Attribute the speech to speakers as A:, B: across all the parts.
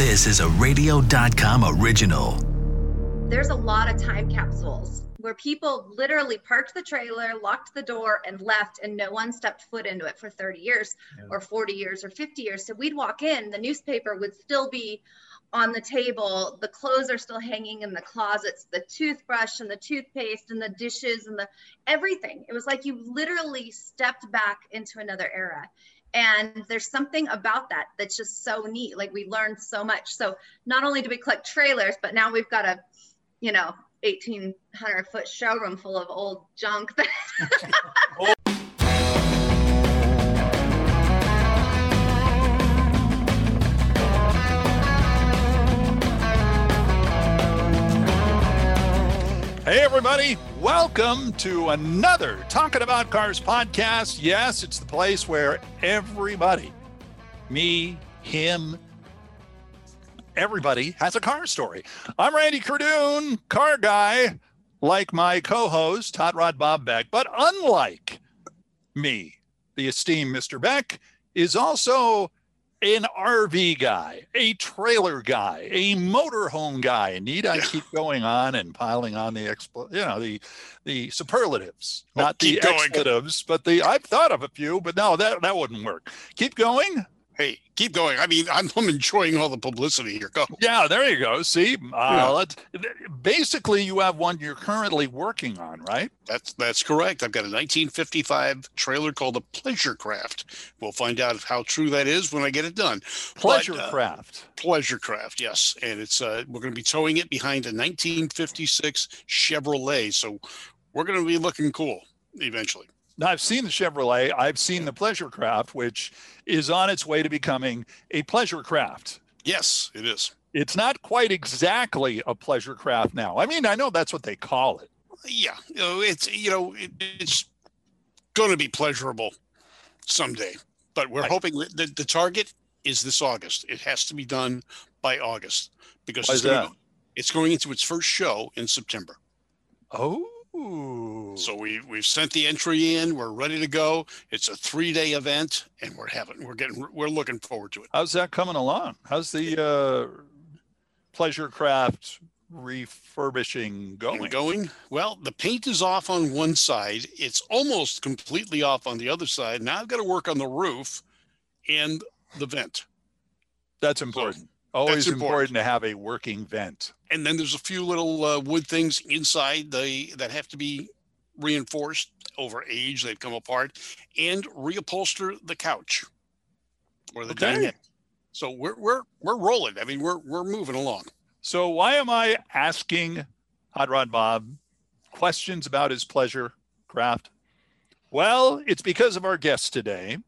A: This is a radio.com original.
B: There's a lot of time capsules where people literally parked the trailer, locked the door, and left, and no one stepped foot into it for 30 years yeah. or 40 years or 50 years. So we'd walk in, the newspaper would still be on the table, the clothes are still hanging in the closets, the toothbrush and the toothpaste and the dishes and the everything. It was like you literally stepped back into another era. And there's something about that that's just so neat. Like we learned so much. So not only do we collect trailers, but now we've got a, you know, 1800 foot showroom full of old junk.
C: Hey, everybody, welcome to another Talking About Cars podcast. Yes, it's the place where everybody, me, him, everybody has a car story. I'm Randy Kerdoon, car guy, like my co host, Hot Rod Bob Beck. But unlike me, the esteemed Mr. Beck is also an RV guy, a trailer guy, a motorhome guy. Need I keep going on and piling on the expl- you know the the superlatives, oh, not the going. expletives, but the I've thought of a few, but no, that that wouldn't work. Keep going
D: hey, keep going. I mean, I'm, I'm enjoying all the publicity here. Go.
C: Yeah, there you go. See, uh, yeah. basically, you have one you're currently working on, right?
D: That's that's correct. I've got a 1955 trailer called the Pleasure Craft. We'll find out how true that is when I get it done.
C: Pleasure but, uh, Craft.
D: Pleasure Craft, yes, and it's uh, we're going to be towing it behind a 1956 Chevrolet. So we're going to be looking cool eventually.
C: Now, I've seen the Chevrolet, I've seen the Pleasure Craft, which is on its way to becoming a pleasure craft.
D: Yes, it is.
C: It's not quite exactly a pleasure craft now. I mean, I know that's what they call it.
D: Yeah, you know, it's you know, it, it's going to be pleasurable someday, but we're hoping that the target is this August. It has to be done by August because it's going, it's going into its first show in September.
C: Oh.
D: Ooh. So we we've sent the entry in. We're ready to go. It's a three day event, and we're having we're getting we're looking forward to it.
C: How's that coming along? How's the uh, pleasure craft refurbishing going?
D: And going well. The paint is off on one side. It's almost completely off on the other side. Now I've got to work on the roof and the vent.
C: That's important. So, Always important. important. to have a working vent.
D: And then there's a few little uh, wood things inside the that have to be reinforced over age. They've come apart, and reupholster the couch or the okay. dining. So we're we're we're rolling. I mean, we're we're moving along.
C: So why am I asking Hot Rod Bob questions about his pleasure craft? Well, it's because of our guest today.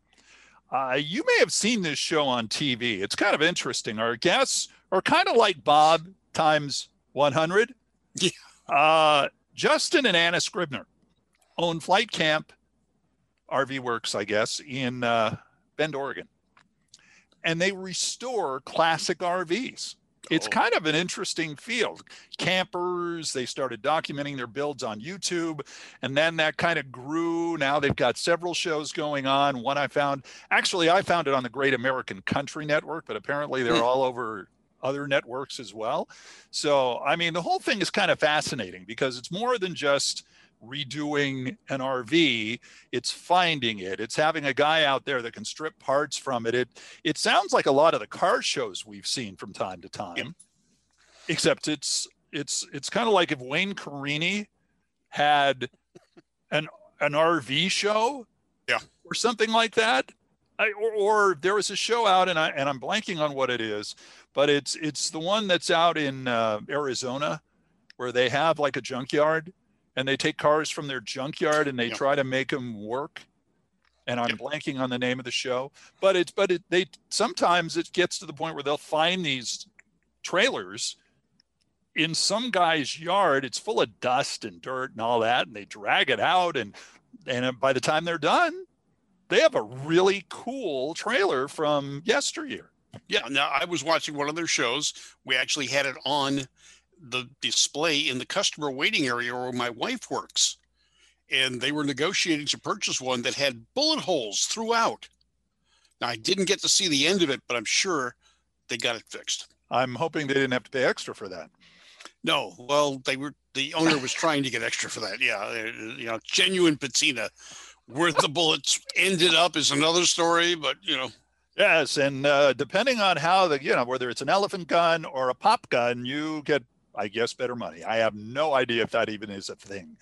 C: Uh, you may have seen this show on TV. It's kind of interesting. Our guests are kind of like Bob times 100. Yeah. Uh, Justin and Anna Scribner own Flyte Camp RV Works, I guess, in uh, Bend, Oregon. And they restore classic RVs it's oh. kind of an interesting field. Campers, they started documenting their builds on YouTube, and then that kind of grew. Now they've got several shows going on. One I found, actually, I found it on the Great American Country Network, but apparently they're hmm. all over other networks as well. So, I mean, the whole thing is kind of fascinating because it's more than just redoing an RV, it's finding it. It's having a guy out there that can strip parts from it. It it sounds like a lot of the car shows we've seen from time to time. Except it's it's it's kind of like if Wayne Carini had an an RV show,
D: yeah,
C: or something like that. I, or, or, there was a show out, and I and I'm blanking on what it is, but it's it's the one that's out in uh, Arizona, where they have like a junkyard, and they take cars from their junkyard and they yep. try to make them work. And i'm yep. blanking on the name of the show but it's but it they sometimes it gets to the point where they'll find these trailers in some guy's yard. It's full of dust and dirt and all that and they drag it out and and by the time they're done they have a really cool trailer from yesteryear.
D: Yeah. Now i was watching one of their shows. We actually had it on the display in the customer waiting area where my wife works. And they were negotiating to purchase one that had bullet holes throughout. Now, I didn't get to see the end of it, but I'm sure they got it fixed.
C: I'm hoping they didn't have to pay extra for that.
D: No, well, they were the owner was trying to get extra for that. Yeah, uh, you know, genuine patina. Where the bullets ended up is another story, but you know,
C: Yes, and uh, depending on how the you know whether it's an elephant gun or a pop gun, you get I guess better money. I have no idea if that even is a thing.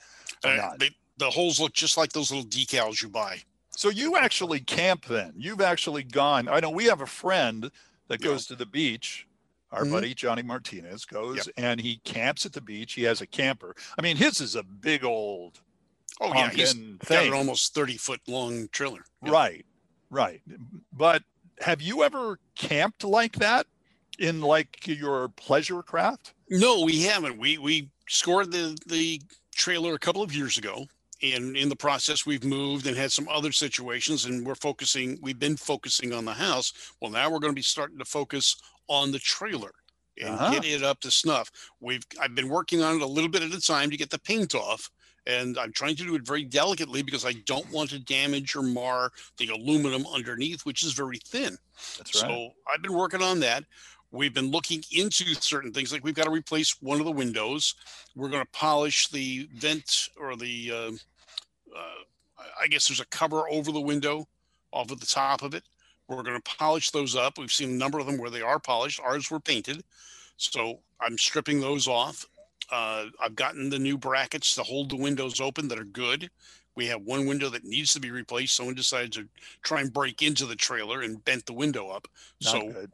C: or
D: uh,
C: not.
D: they, the holes look just like those little decals you buy.
C: So you actually camp then? You've actually gone. I know we have a friend that
D: Yeah.
C: goes to the beach. Our
D: Mhm.
C: buddy Johnny Martinez goes and he camps at the beach. He has a camper. I mean, his is a big old
D: Oh yeah, he's
C: honkin'
D: got an almost thirty foot long trailer. Yeah.
C: Right, right. But have you ever camped like that in like your pleasure craft?
D: No, we haven't. We we scored the the trailer a couple of years ago, and in the process, we've moved and had some other situations, and we're focusing. We've been focusing on the house. Well, now we're going to be starting to focus on the trailer and
C: Uh-huh.
D: get it up to snuff. We've I've been working on it a little bit at a time to get the paint off. And I'm trying to do it very delicately because I don't want to damage or mar the aluminum underneath, which is very thin.
C: That's right.
D: So I've been working on that. We've been looking into certain things, like we've got to replace one of the windows. We're going to polish the vent or the, uh, uh, I- I guess there's a cover over the window off of the top of it. We're going to polish those up. We've seen a number of them where they are polished. Ours were painted. So I'm stripping those off. Uh, I've gotten the new brackets to hold the windows open that are good. We have one window that needs to be replaced. Someone decided to try and break into the trailer and bent the window up.
C: Not
D: so
C: good.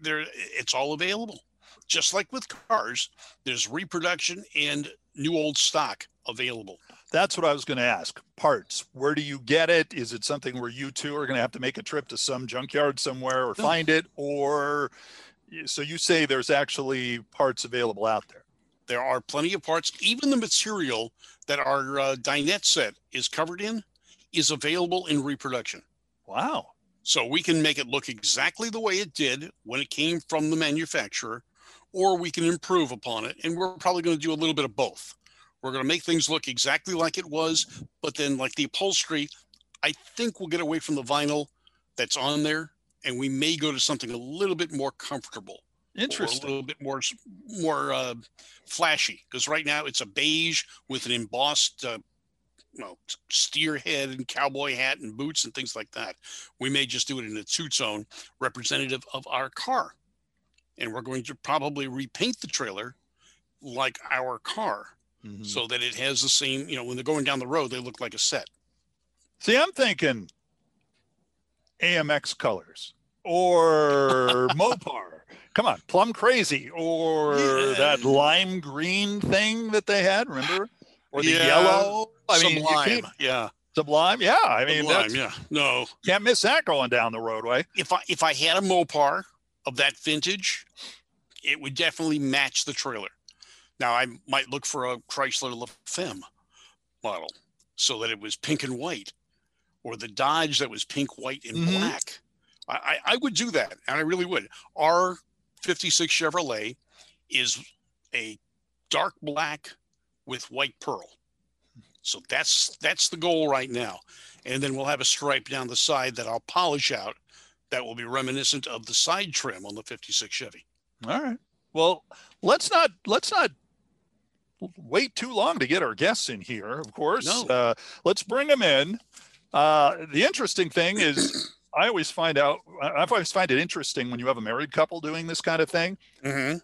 D: There, it's all available. Just like with cars, there's reproduction and new old stock available.
C: That's what I was going to ask. Parts. Where do you get it? Is it something where you two are going to have to make a trip to some junkyard somewhere or find it? Or so you say there's actually parts available out there?
D: There are plenty of parts. Even the material that our uh, dinette set is covered in is available in reproduction.
C: Wow.
D: So we can make it look exactly the way it did when it came from the manufacturer, or we can improve upon it. And we're probably going to do a little bit of both. We're going to make things look exactly like it was, but then, like the upholstery, I think we'll get away from the vinyl that's on there, and we may go to something a little bit more comfortable, or a little bit more more uh, flashy. Because right now it's a beige with an embossed, uh, well, steer head and cowboy hat and boots and things like that. We may just do it in a two tone representative of our car. And we're going to probably repaint the trailer like our car
C: Mhm.
D: so that it has the same, you know, when they're going down the road, they look like a set.
C: See, I'm thinking AMX colors or Mopar. Come on, plum crazy or
D: Yeah.
C: that lime green thing that they had. Remember? Or the
D: Yeah,
C: yellow. I mean,
D: Sublime. yeah.
C: sublime. Yeah, I mean,
D: Sublime. Yeah. No.
C: can't miss that going down the roadway.
D: If I if I had a Mopar of that vintage, it would definitely match the trailer. Now I might look for a Chrysler LaFemme model so that it was pink and white, or the Dodge that was pink, white, and
C: Mhm.
D: black. I, I, I would do that, and I really would. Our 56 Chevrolet is a dark black with white pearl. So that's that's the goal right now. And then we'll have a stripe down the side that I'll polish out that will be reminiscent of the side trim on the 56 Chevy.
C: All right. Well, let's not let's not wait too long to get our guests in here. Of course,
D: No.
C: uh, let's bring them in. Uh, the interesting thing is, I always find out. I always find it interesting when you have a married couple doing this kind of thing.
D: Mm-hmm.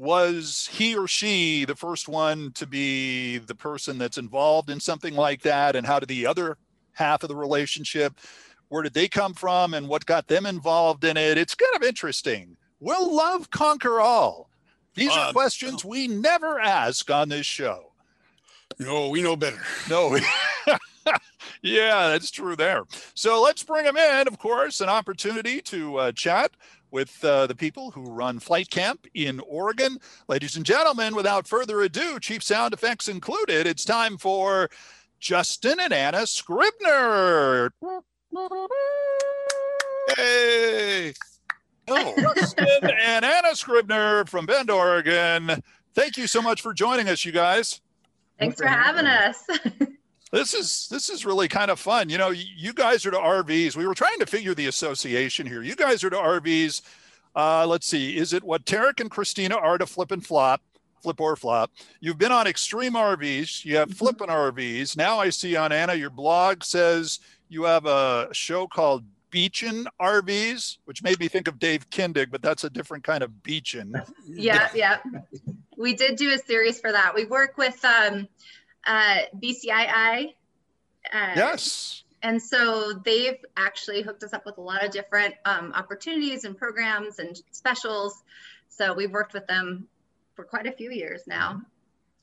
C: Was he or she the first one to be the person that's involved in something like that, and how did the other half of the relationship? Where did they come from, and what got them involved in it? It's kind of interesting. Will love conquer all? These are
D: Uh,
C: questions we never ask on this show.
D: No, we know better.
C: No. yeah, that's true there. So let's bring them in, of course, an opportunity to uh, chat with uh, the people who run Flyte Camp in Oregon. Ladies and gentlemen, without further ado, chief sound effects included, it's time for Justin and Anna Scribner.
D: Hey. Oh,
C: Justin and Anna Scribner from Bend, Oregon. Thank you so much for joining us, you guys.
B: Thanks for having us.
C: This is this is really kind of fun. You know, you guys are to RVs. We were trying to figure the association here. You guys are to RVs. Uh, let's see. Is it what Tarek and Christina are to flip and flop? Flip or flop. You've been on extreme RVs. You have flipping RVs. Now I see on Anna, your blog says you have a show called Beachin RVs, which made me think of Dave Kindig, but that's a different kind of beachin.
B: Yeah, yeah. We did do a series for that. We work with um, uh, BCII. Uh,
C: Yes.
B: And so they've actually hooked us up with a lot of different um, opportunities and programs and specials. So we've worked with them for quite a few years now.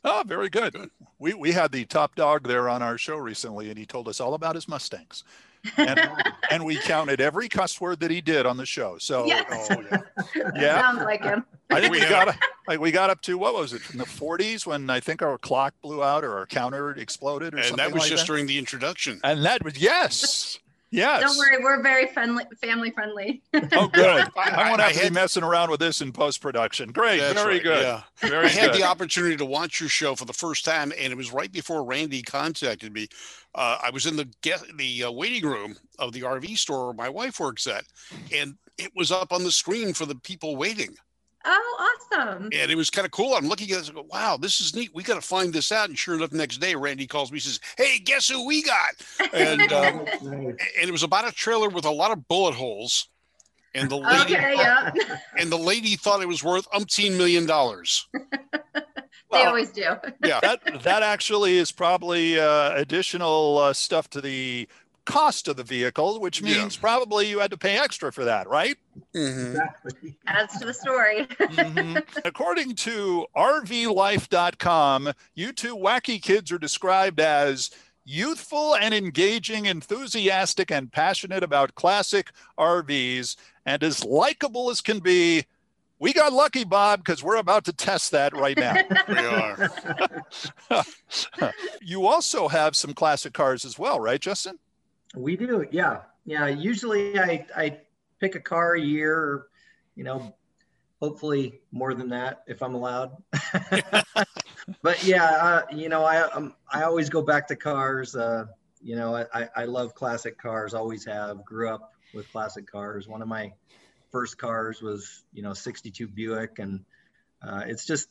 C: Oh, very good. We we had the top dog there on our show recently, and he told us all about his Mustangs. And, and we counted every cuss word that he did on the show. So
B: Yes.
D: Oh, yeah.
C: yeah,
B: Sounds like him.
C: I think we
D: We
C: got like we got up to what was it in the 40s when I think our clock blew out or our counter exploded or
D: And
C: something
D: that was
C: like
D: just
C: that.
D: during the introduction.
C: And that was yes, yes.
B: Don't worry, we're very friendly, family friendly.
C: Oh, good. I,
D: I-
C: won't
D: I
C: have to be messing around with this in post production. Great,
D: That's
C: very
D: right,
C: good,
D: Yeah.
C: very good.
D: I had the opportunity to watch your show for the first time, and it was right before Randy contacted me. Uh, I was in the get, the uh, waiting room of the RV store where my wife works at, and it was up on the screen for the people waiting,
B: Oh, awesome.
D: and it was kind of cool. I'm looking at it, I go, "Wow, this is neat. We got to find this out." And sure enough, next day, Randy calls me, and says, "Hey, guess who we got?" And um, and it was about a trailer with a lot of bullet holes. And the lady
B: Okay, yeah.
D: and the lady thought it was worth umpteen million dollars.
B: they
C: Well,
B: always do.
D: Yeah.
C: that that actually is probably uh, additional uh, stuff to the cost of the vehicle, which
D: Yeah.
C: means probably you had to pay extra for that, right?
D: Mhm.
E: Exactly.
B: Adds to the story.
C: Mhm. According to RVLife.com, you two wacky kids are described as youthful and engaging, enthusiastic and passionate about classic RVs, and as likable as can be. We got lucky, Bob, because we're about to test that right now.
D: We are.
C: you also have some classic cars as well, right, Justin?
E: We do, yeah, yeah. Usually, I I pick a car a year, you know, hopefully more than that if I'm allowed. but yeah, uh, you know, I um, I always go back to cars. Uh, you know, I- I love classic cars. Always have. Grew up with classic cars. One of my first cars was you know 62 Buick, and uh, it's just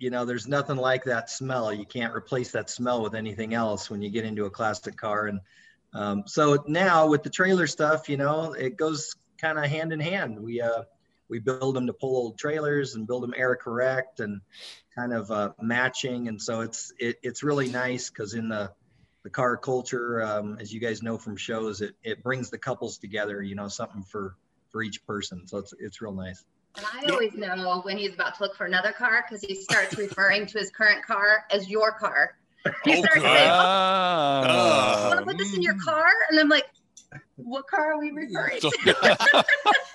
E: you know, there's nothing like that smell. You can't replace that smell with anything else when you get into a classic car. And um, so now with the trailer stuff, you know, it goes kind of hand in hand. We uh, we build them to pull old trailers and build them air correct and kind of uh, matching. And so it's it, it's really nice because in the the car culture, um, as you guys know from shows, it it brings the couples together. You know, something for for each person. So it's it's real nice.
B: And I always know when he's about to look for another car because he starts referring to his current car as your car. He
D: Oh,
B: starts
D: good.
B: saying, oh. I want to put this in your car. And I'm like, what car are we referring
D: So-
B: to?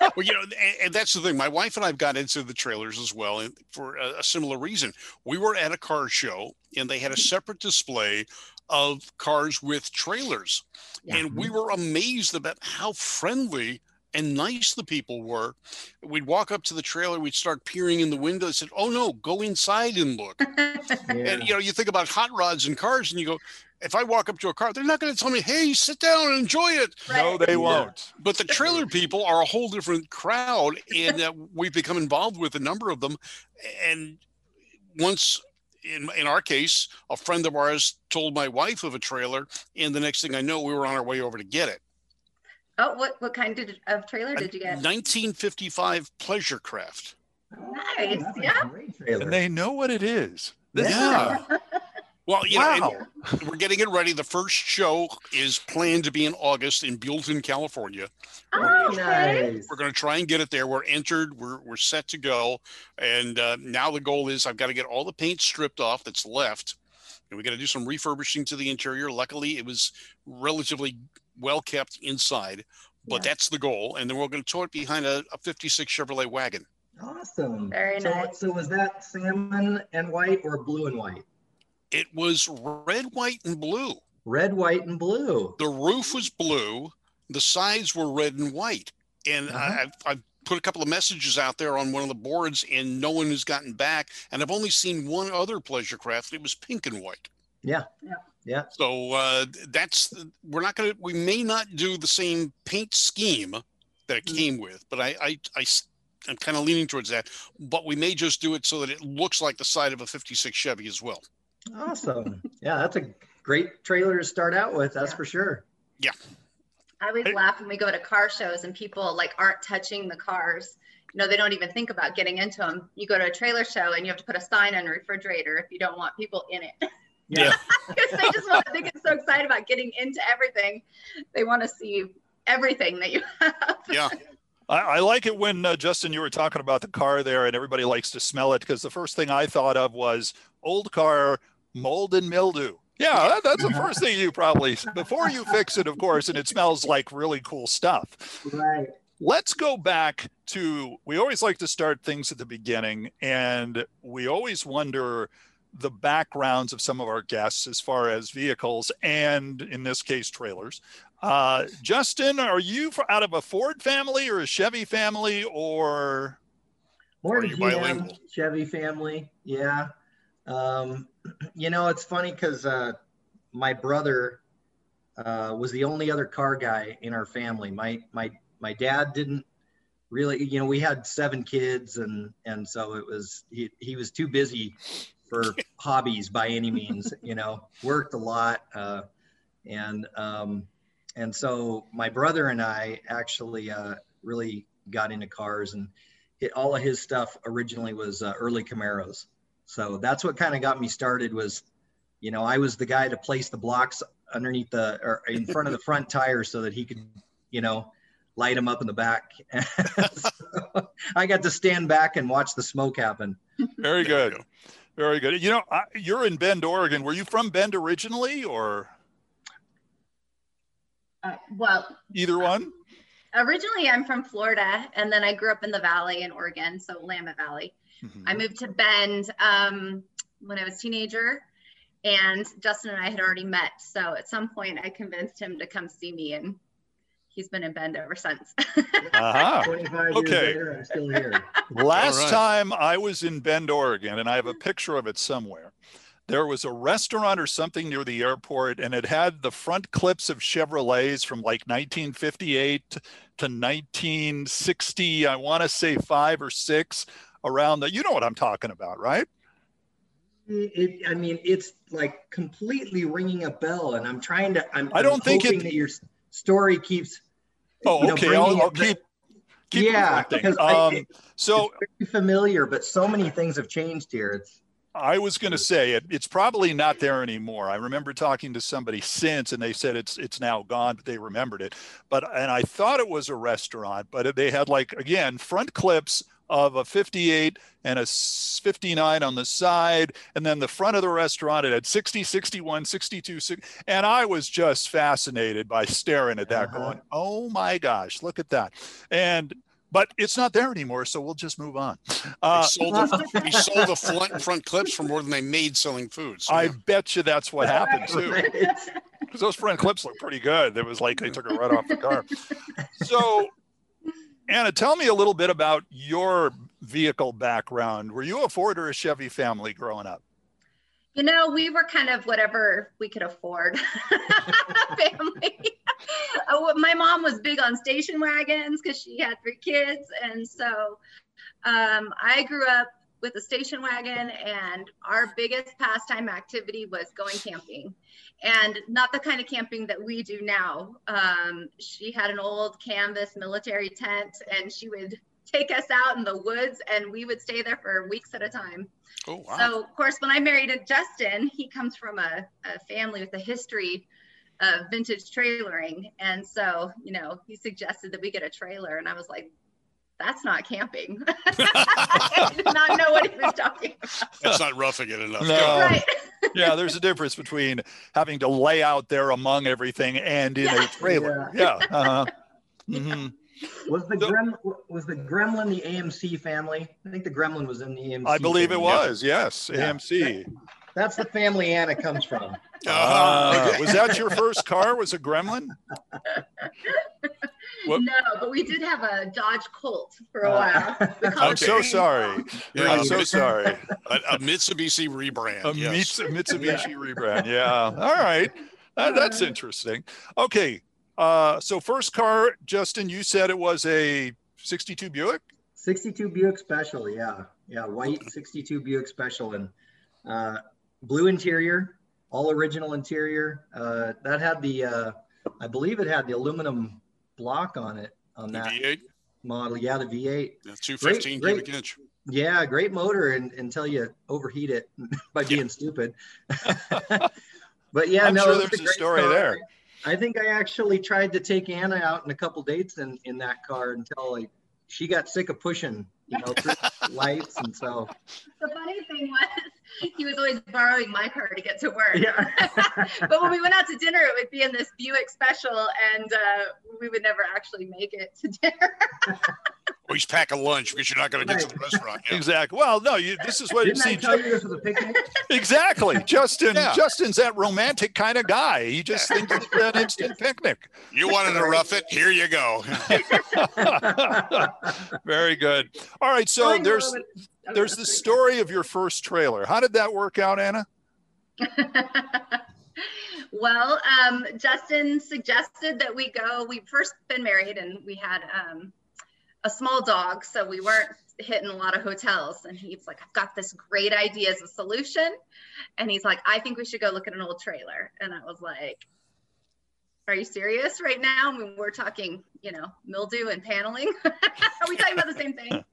D: well, you know, and, and that's the thing. My wife and I've got into the trailers as well, and for a, a similar reason. We were at a car show, and they had a separate display of cars with trailers,
B: Yeah.
D: and we were amazed about how friendly and nice the people were. We'd walk up to the trailer, we'd start peering in the window, and said, "Oh no, go inside and look."
E: Yeah.
D: And you know, you think about hot rods and cars, and you go, if I walk up to a car, they're not going to tell me, "Hey, sit down and enjoy it."
C: No, they
E: Yeah.
C: won't.
D: But the trailer people are a whole different crowd, and uh, we've become involved with a number of them. And once, in in our case, a friend of ours told my wife of a trailer, and the next thing I know, we were on our way over to get it.
B: Oh, what, what kind did, of trailer did you get?
D: 1955 pleasure craft.
B: Nice,
E: That's a
B: yeah.
E: great trailer.
C: And they know what it is. This
D: Yeah. Well, you know, we're getting it ready. The first show is planned to be in August in Buellton, California.
B: Oh, okay.
E: nice.
D: We're going to try and get it there. We're entered. We're we're set to go. And uh, now the goal is I've got to get all the paint stripped off that's left, and we got to do some refurbishing to the interior. Luckily, it was relatively well kept inside, but
B: Yeah.
D: that's the goal. And then we're going to tow it behind a, a '56 Chevrolet wagon.
E: Awesome.
B: Very
E: so,
B: nice.
E: so was that salmon and white or blue and white?
D: It was red, white, and blue.
E: Red, white, and blue.
D: The roof was blue. The sides were red and white. And
E: Uh-huh.
D: I, I've, I've put a couple of messages out there on one of the boards, and no one has gotten back. And I've only seen one other pleasure craft. It was pink and white.
E: Yeah.
B: Yeah.
E: Yeah.
D: So uh, that's we're not going to. We may not do the same paint scheme that it
E: Mm.
D: came with, but I I I'm kind of leaning towards that, but we may just do it so that it looks like the side of a 56 Chevy as well.
E: Awesome. Yeah, that's a great trailer to start out with. That's
B: Yeah.
E: for sure. Yeah.
B: I always laugh when we go to car shows and people like aren't touching the cars. You know, they don't even think about getting into them. You go to a trailer show and you have to put a sign on a refrigerator if you don't want people in it.
D: Yeah.
B: Because they just want they get so excited about getting into everything. They want to see everything that you have.
D: Yeah.
C: I, I like it when uh, Justin, you were talking about the car there, and everybody likes to smell it because the first thing I thought of was old car mold and mildew. Yeah, that, that's the first thing you probably before you fix it, of course, and it smells like really cool stuff.
E: Right.
C: Let's go back to we always like to start things at the beginning, and we always wonder the backgrounds of some of our guests as far as vehicles and in this case trailers. Uh, Justin, are you out of a Ford family or a Chevy family or
E: More
D: Are you
E: GM,
D: bilingual?
E: Chevy family. Yeah. Um, you know, it's funny because uh, my brother uh, was the only other car guy in our family. My my my dad didn't really. You know, we had seven kids, and and so it was he he was too busy for hobbies by any means. You know, worked a lot, uh, and um, and so my brother and I actually uh, really got into cars and it, all of his stuff originally was uh, early Camaros. So that's what kind of got me started was, you know, I was the guy to place the blocks underneath the, or in front of the front tires so that he could, you know, light them up in the back. So I got to stand back and watch the smoke happen.
C: very good, very good. You know, I, you're in Bend, Oregon. Were you from Bend originally or
B: Uh, well,
C: either one?
B: originally I'm from Florida, and then I grew up in the Valley in Oregon, so Willamette Valley.
C: Mhm.
B: I moved to Bend um, when I was a teenager, and Justin and I had already met. So at some point, I convinced him to come see me, and he's been in Bend ever since.
C: Uh-huh.
E: 25
C: Okay.
E: years later, I'm still here.
C: Last
D: right.
C: time I was in Bend, Oregon, and I have a picture of it somewhere. There was a restaurant or something near the airport, and it had the front clips of Chevrolets from like 1958 to 1960. I want to say five or six around that. You know what I'm talking about, right?
E: It, I mean, it's like completely ringing a bell, and I'm trying to. I'm,
C: I don't
E: I'm
C: think it-
E: hoping that your story keeps.
C: Oh,
E: you know,
C: okay. I'll, I'll keep keep
E: yeah, because I,
C: Um,
E: it-
C: so
E: it's very familiar, but so many things have changed here. It's
C: I was going to say it. It's probably not there anymore. I remember talking to somebody since, and they said it's it's now gone, but they remembered it. But and I thought it was a restaurant, but they had like again front clips of a 58 and a 59 on the side and then the front of the restaurant it had 60 61 62 six- and i was just fascinated by staring at that
E: Uh-huh.
C: going oh my gosh look at that and but it's not there anymore so we'll just move on
D: They
C: uh,
D: sold the, we sold the front, front clips for more than they made selling food. So
C: I
D: yeah.
C: bet you that's what happened too. Because those front clips look pretty good. It was like they took it right off the car. So, Anna, tell me a little bit about your vehicle background. Were you a Ford or a Chevy family growing up?
B: You know, we were kind of whatever we could afford family. Uh, My mom was big on station wagons because she had three kids. And so um, I grew up with a station wagon, and our biggest pastime activity was going camping. And not the kind of camping that we do now. Um, she had an old canvas military tent, and she would take us out in the woods, and we would stay there for weeks at a time.
D: Oh, wow.
B: So, of course, when I married Justin, he comes from a, a family with a history of vintage trailering. And so, you know, he suggested that we get a trailer. And I was like, that's not camping. I did not know what he was talking about.
D: That's not roughing it enough.
C: No.
B: Right.
C: yeah, there's a difference between having to lay out there among everything and in a trailer. Yeah. Uh-huh. Mm-hmm.
E: Was the
C: So-
E: grem was the gremlin the AMC family? I think the gremlin was in the AMC.
C: I believe it
E: family.
C: was. Yes.
E: Yeah.
C: AMC.
E: That's the family Anna comes from.
C: Ah,
D: Uh,
C: was that your first car? Was a Gremlin? What-
B: No, but we did have a Dodge Colt for a
E: Uh,
B: while. We
C: I'm so sorry.
D: Yeah,
C: I'm so sorry.
D: a, a Mitsubishi rebrand.
C: A
D: yes.
C: Mitsu- Mitsubishi rebrand. Yeah. All right. That- that's interesting. Okay. Uh, so first car, Justin, you said it was a 62 Buick.
E: 62 Buick Special, yeah, yeah, white 62 Buick Special and uh, blue interior, all original interior. Uh, that had the, uh, I believe it had the aluminum block on it on
D: The
E: that
D: V8,
E: model. Yeah, the V8.
D: yeah, 215
E: great.
D: cubic inch.
E: Yeah, great motor and, until you overheat it by being stupid. but yeah,
C: I'm
E: no,
C: sure there's a
E: great
C: story
E: car.
C: there.
E: I think I actually tried to take Anna out in a couple dates in, in that car until like she got sick of pushing, you know, through lights. And so,
B: The funny thing was, he was always borrowing my car to get to work.
E: yeah.
B: but when we went out to dinner, it would be in this Buick special, and uh, we would never actually make it to dinner.
D: Or he's packing lunch because you're not going to get to the restaurant. Yeah.
C: Exactly. Well, no, you, this is what you
E: Didn't I
C: see.
E: tell you this was a picnic?
C: Exactly. Justin.
D: Yeah.
C: Justin's that romantic kind of guy. He just thinks it's an instant picnic.
D: You wanted to rough it? Here you go.
C: Very good. All right. So
B: I know,
C: there's there's the story of your first trailer. How did that work out, Anna?
B: well, um, Justin suggested that we go. We'd first been married and we had um, a small dog, so we weren't hitting a lot of hotels. And he's like, I've got this great idea as a solution. And he's like, I think we should go look at an old trailer. And I was like, Are you serious right now? I mean, we're talking, you know, mildew and paneling. Are we talking about the same thing?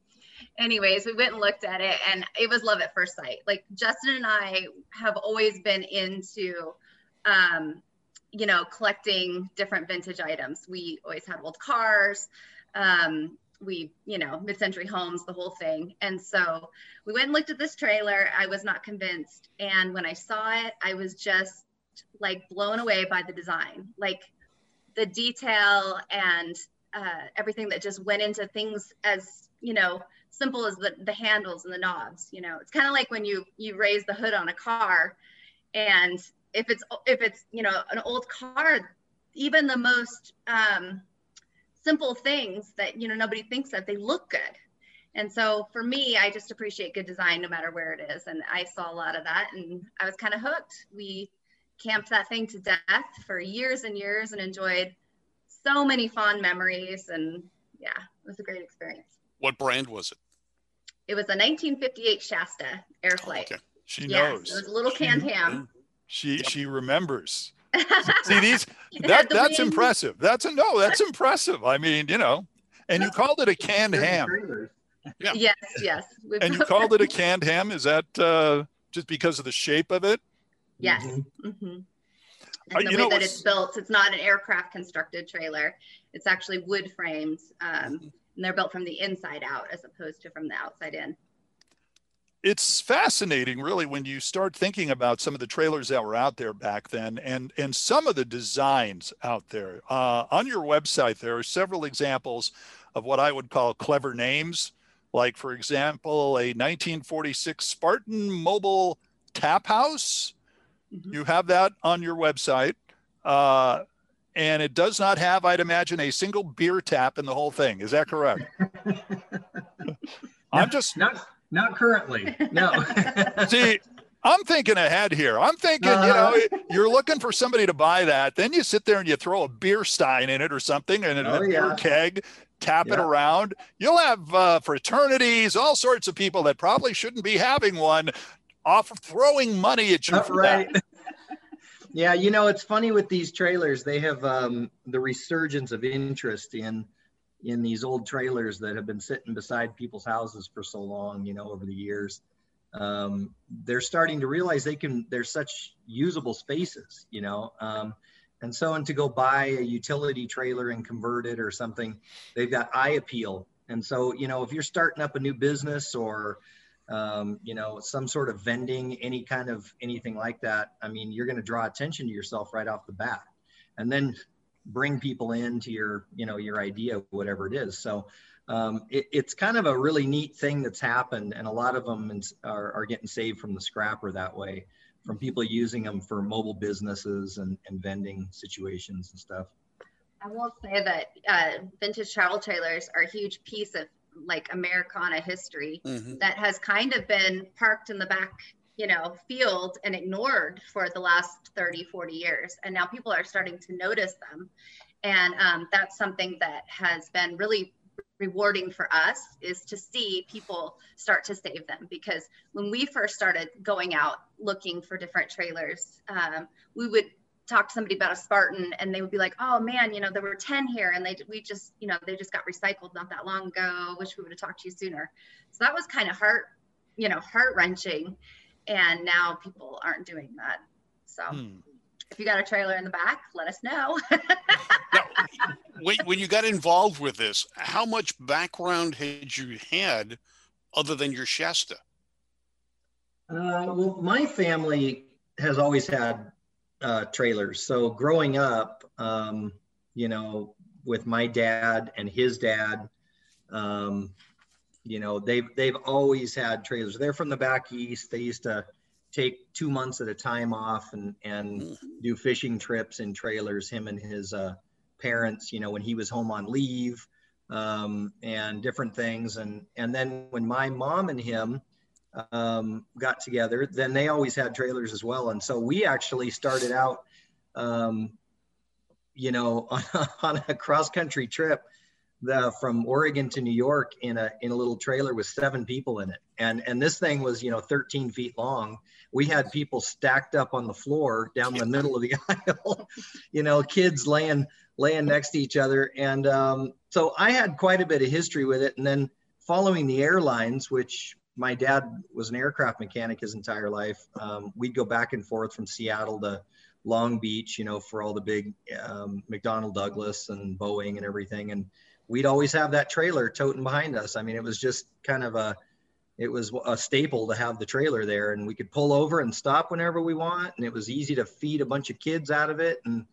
B: anyways, we went and looked at it and it was love at first sight. Like Justin and I have always been into, um, you know, collecting different vintage items. We always had old cars. Um, we, you know, mid-century homes, the whole thing. And so we went and looked at this trailer. I was not convinced. And when I saw it, I was just like blown away by the design, like the detail and uh, everything that just went into things as, you know, simple as the, the handles and the knobs you know it's kind of like when you you raise the hood on a car and if it's if it's you know an old car even the most um, simple things that you know nobody thinks of they look good and so for me i just appreciate good design no matter where it is and i saw a lot of that and i was kind of hooked we camped that thing to death for years and years and enjoyed so many fond memories and yeah it was a great experience
D: What brand was it?
B: it was a 1958 Shasta Air oh, Flyte.
D: Okay.
C: She
B: yes,
C: knows.
B: it was a little canned ham.
C: She she remembers. See these that
B: the
C: that's
B: wings.
C: impressive. That's a no, that's impressive. I mean, you know, and you called it a canned ham.
D: Yeah.
B: Yes, yes. We-
C: And you called it a canned ham. Is that uh, just because of the shape of it?
B: yes.
E: Mhm.
B: hmm
C: Uh,
B: And the
C: you
B: way
C: know
B: that it's built, it's not an aircraft constructed trailer. It's actually wood framed, um, and they're built from the inside out as opposed to from the outside in.
C: It's fascinating, really, when you start thinking about some of the trailers that were out there back then, and and some of the designs out there. Uh, on your website, there are several examples of what I would call clever names, like for example, a 1946 Spartan Mobile Tap House.
B: Mhm.
C: You have that on your website. Uh, and it does not have, I'd imagine, a single beer tap in the whole thing. Is that correct? I'm just
E: Not not currently. No.
C: see, I'm thinking ahead here. I'm thinking, you know,
E: Uh-huh.
C: you're looking for somebody to buy that. Then you sit there and you throw a beer stein in it or something and a
E: Oh,
C: beer
E: yeah.
C: keg, tap it around. You'll have uh, fraternities, all sorts of people that probably shouldn't be having one off throwing money at you for
E: right.
C: that.
E: Yeah, you know, it's funny with these trailers. They have um, the resurgence of interest in in these old trailers that have been sitting beside people's houses for so long. You know, over the years, um, they're starting to realize they can. They're such usable spaces. You know, um, and so and to go buy a utility trailer and convert it or something, they've got eye appeal. And so, you know, if you're starting up a new business or um, you know, some sort of vending, any kind of anything like that, I mean, you're going to draw attention to yourself right off the bat, and then bring people into your, you know, your idea, whatever it is. So um, it, it's kind of a really neat thing that's happened, and a lot of them are, are getting saved from the scrapper that way, from people using them for mobile businesses and, and vending situations and stuff.
B: I will say that uh, vintage travel trailers are a huge piece of like Americana history
D: Mhm.
B: that has kind of been parked in the back, you know, field and ignored for the last 30, 40 years. And now people are starting to notice them. And um, that's something that has been really rewarding for us is to see people start to save them because when we first started going out looking for different trailers um, we would talk to somebody about a spartan and they would be like oh man you know there were 10 here and they we just you know they just got recycled not that long ago wish we would have talked to you sooner so that was kind of heart you know heart wrenching and now people aren't doing that so hmm. if you got a trailer in the back let us know
D: when, when you got involved with this, how much background had you had other than your Shasta?
E: Uh, well, my family has always had uh, trailers. So growing up, um, you know, with my dad and his dad, um, you know, they've they've always had trailers. They're from the back east. They used to take two months at a time off and and do fishing trips in trailers. Him and his uh, parents, you know, when he was home on leave um, and different things. And, and then when my mom and him um, got together, then they always had trailers as well. And so we actually started out, um, you know, on, on a cross country trip the, from Oregon to New York in a in a little trailer with seven people in it, and and this thing was you know 13 feet long. We had people stacked up on the floor down the middle of the aisle, you know, kids laying laying next to each other. And um, so I had quite a bit of history with it. And then following the airlines, which my dad was an aircraft mechanic his entire life, um, we'd go back and forth from Seattle to Long Beach, you know, for all the big um, McDonnell Douglas and Boeing and everything. And we'd always have that trailer toting behind us. I mean, it was just kind of a, it was a staple to have the trailer there and we could pull over and stop whenever we want. And it was easy to feed a bunch of kids out of it. And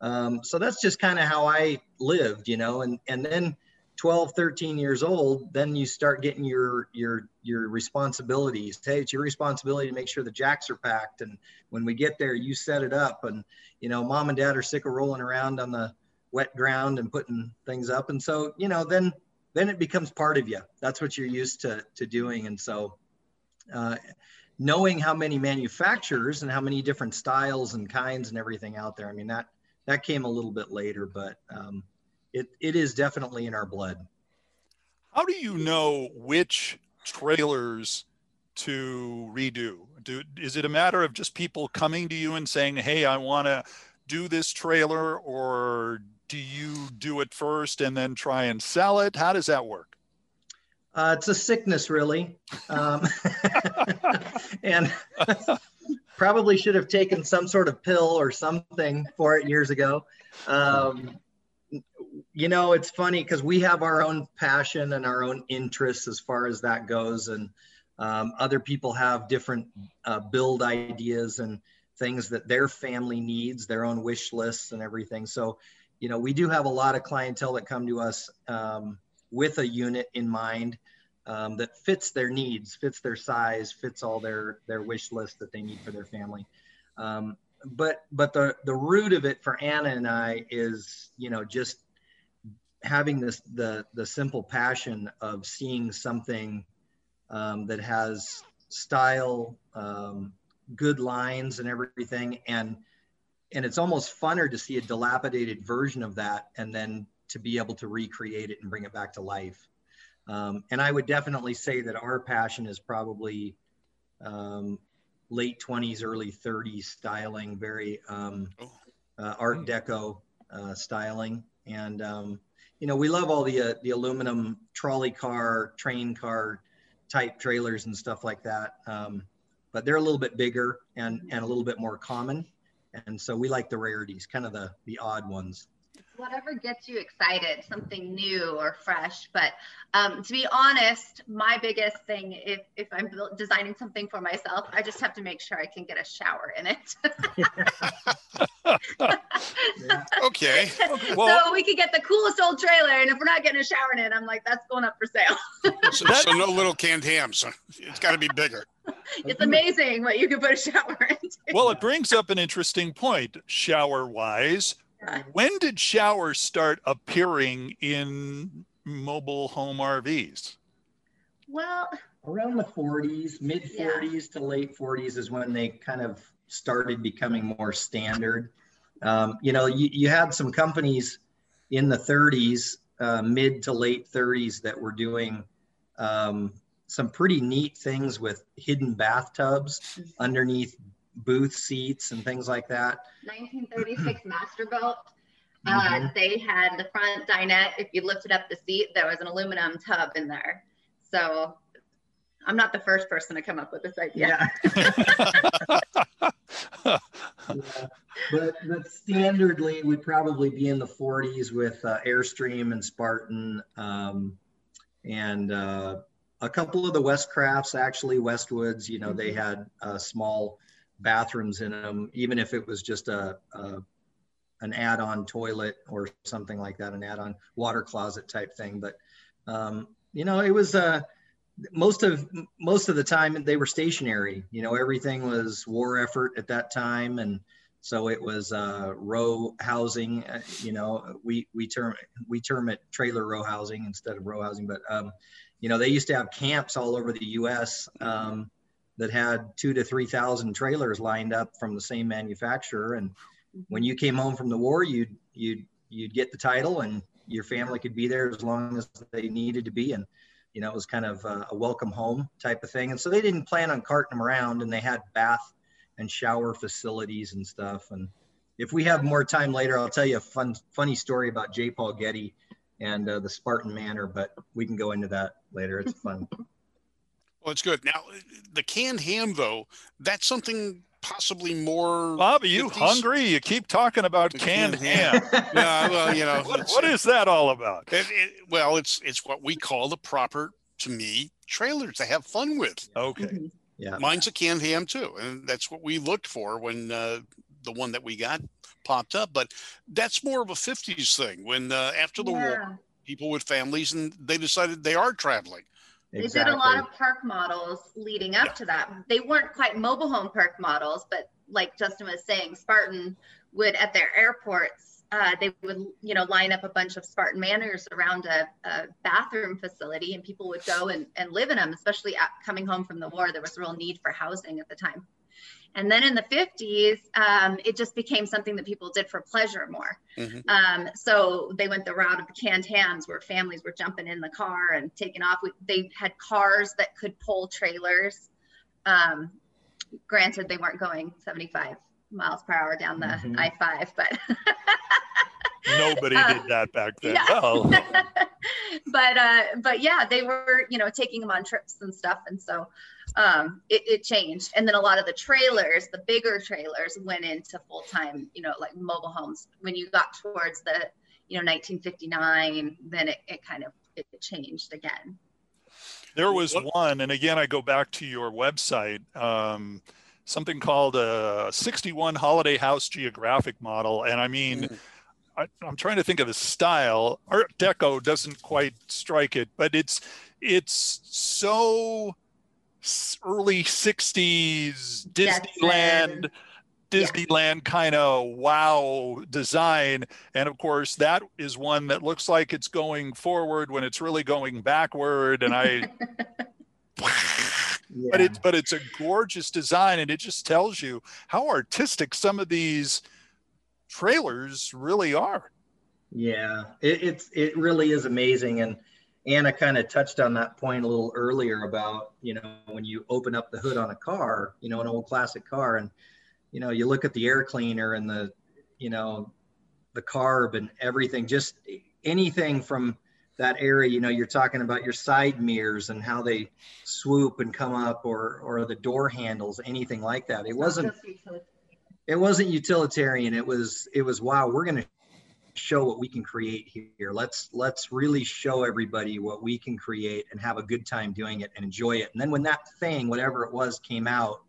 E: um, so that's just kind of how I lived, you know, and, and then 12, 13 years old, then you start getting your, your, your responsibilities. Hey, it's your responsibility to make sure the jacks are packed. And when we get there, you set it up and, you know, mom and dad are sick of rolling around on the wet ground and putting things up. And so, you know, then, then it becomes part of you. That's what you're used to, to doing. And so, uh, knowing how many manufacturers and how many different styles and kinds and everything out there, I mean, that, that came a little bit later, but um, it, it is definitely in our blood.
C: How do you know which trailers to redo? Do, is it a matter of just people coming to you and saying, hey, I want to do this trailer, or do you do it first and then try and sell it? How does that work?
E: Uh, it's a sickness, really. Um, and probably should have taken some sort of pill or something for it years ago. Um, you know, it's funny because we have our own passion and our own interests as far as that goes, and um, other people have different uh, build ideas and things that their family needs, their own wish lists and everything. So, you know, we do have a lot of clientele that come to us um, with a unit in mind um, that fits their needs, fits their size, fits all their their wish list that they need for their family. Um, but but the the root of it for Anna and I is you know just having this the the simple passion of seeing something um, that has style, um, good lines, and everything, and and it's almost funner to see a dilapidated version of that and then to be able to recreate it and bring it back to life. Um, and I would definitely say that our passion is probably um, late 20s, early 30s styling, very um, oh. uh, Art hmm. Deco uh, styling. And, um, you know, we love all the, uh, the aluminum trolley car, train car type trailers and stuff like that. Um, but they're a little bit bigger and, and a little bit more common. And so we like the rarities, kind of the, the odd ones
B: whatever gets you excited, something new or fresh. But um, to be honest, my biggest thing, if, if I'm designing something for myself, I just have to make sure I can get a shower in it.
D: okay.
B: Well, so we could get the coolest old trailer, and if we're not getting a shower in it, I'm like, that's going up for sale.
D: so, so, no little canned hams. It's got to be bigger.
B: It's amazing what you can put a shower into.
C: Well, it brings up an interesting point, shower wise when did showers start appearing in mobile home RVs?
B: Well,
E: around the 40s, mid 40s yeah. to late 40s is when they kind of started becoming more standard. Um, you know, you, you, had some companies in the 30s uh, mid to late 30s that were doing um, some pretty neat things with hidden bathtubs underneath booth seats and things like that.
B: 1936 Masterbuilt. Uh, mm-hmm. They had the front dinette. If you lifted up the seat, there was an aluminum tub in there. So I'm not the first person to come up with this idea.
E: Yeah. yeah. But, but standardly we'd probably be in the 40s with uh, Airstream and Spartan um, and uh, a couple of the Westcrafts, actually Westwoods, you know, mm-hmm. they had uh, small bathrooms in them, even if it was just a, a an add-on toilet or something like that, an add-on water closet type thing. But um, you know, it was uh, most of most of the time they were stationary. You know, everything was war effort at that time, and so it was uh, row housing. Uh, you know, we we term we term it trailer row housing instead of row housing. But um, you know, they used to have camps all over the U.S. Um, that had two to three thousand trailers lined up from the same manufacturer, and when you came home from the war, you'd you'd you'd get the title, and your family could be there as long as they needed to be, and you know, it was kind of a, a welcome home type of thing. And so they didn't plan on carting them around, and they had bath and shower facilities and stuff. And if we have more time later, I'll tell you a fun, funny story about J. Paul Getty and uh, the Spartan Manor, but we can go into that later. It's fun.
D: well, it's good. Now, the canned ham, though, that's something possibly more.
C: Bob, are you 50s? hungry? You keep talking about canned, canned ham.
D: ham. yeah, well, you know,
C: what, what is that all about?
D: It, it, well, it's it's what we call the proper, to me, trailers to have fun with.
C: Okay. Mm-hmm.
D: Yeah. Mine's a canned ham too, and that's what we looked for when uh, the one that we got popped up. But that's more of a '50s thing. When uh, after the yeah. war, people with families and they decided they are traveling.
B: Exactly. They did a lot of park models leading up to that. They weren't quite mobile home park models, but like Justin was saying, Spartan would at their airports, uh, they would you know line up a bunch of Spartan manors around a, a bathroom facility, and people would go and, and live in them. Especially coming home from the war, there was a real need for housing at the time. And then in the 50s, um, it just became something that people did for pleasure more. Mm-hmm. Um, so they went the route of the canned hams where families were jumping in the car and taking off. They had cars that could pull trailers. Um, granted, they weren't going 75 miles per hour down the mm-hmm. I 5, but.
C: Nobody uh, did that back then. Yeah. Well.
B: but uh, but yeah, they were you know taking them on trips and stuff, and so um, it, it, changed. And then a lot of the trailers, the bigger trailers, went into full time, you know, like mobile homes. When you got towards the, you know, 1959, then it, it kind of it changed again.
C: There was one, and again, I go back to your website. Um, something called a 61 holiday house geographic model and i mean mm. I, am trying to think of the style art deco doesn't quite strike it but it's it's so early 60s Disneyland Disneyland yeah. kind of wow design and of course that is one that looks like it's going forward when it's really going backward and I Yeah. but it's but it's a gorgeous design and it just tells you how artistic some of these trailers really are
E: yeah it, it's it really is amazing and Anna kind of touched on that point a little earlier about, you know, when you open up the hood on a car, you know, an old classic car, and, you know, you look at the air cleaner and the, you know, the carb and everything, just anything from that area, you know, you're talking about your side mirrors and how they swoop and come up or, or the door handles, anything like that. It wasn't, it wasn't utilitarian. It was, it was, wow, we're going to show what we can create here. Let's let's really show everybody what we can create and have a good time doing it and enjoy it. And then when that thing, whatever it was, came out,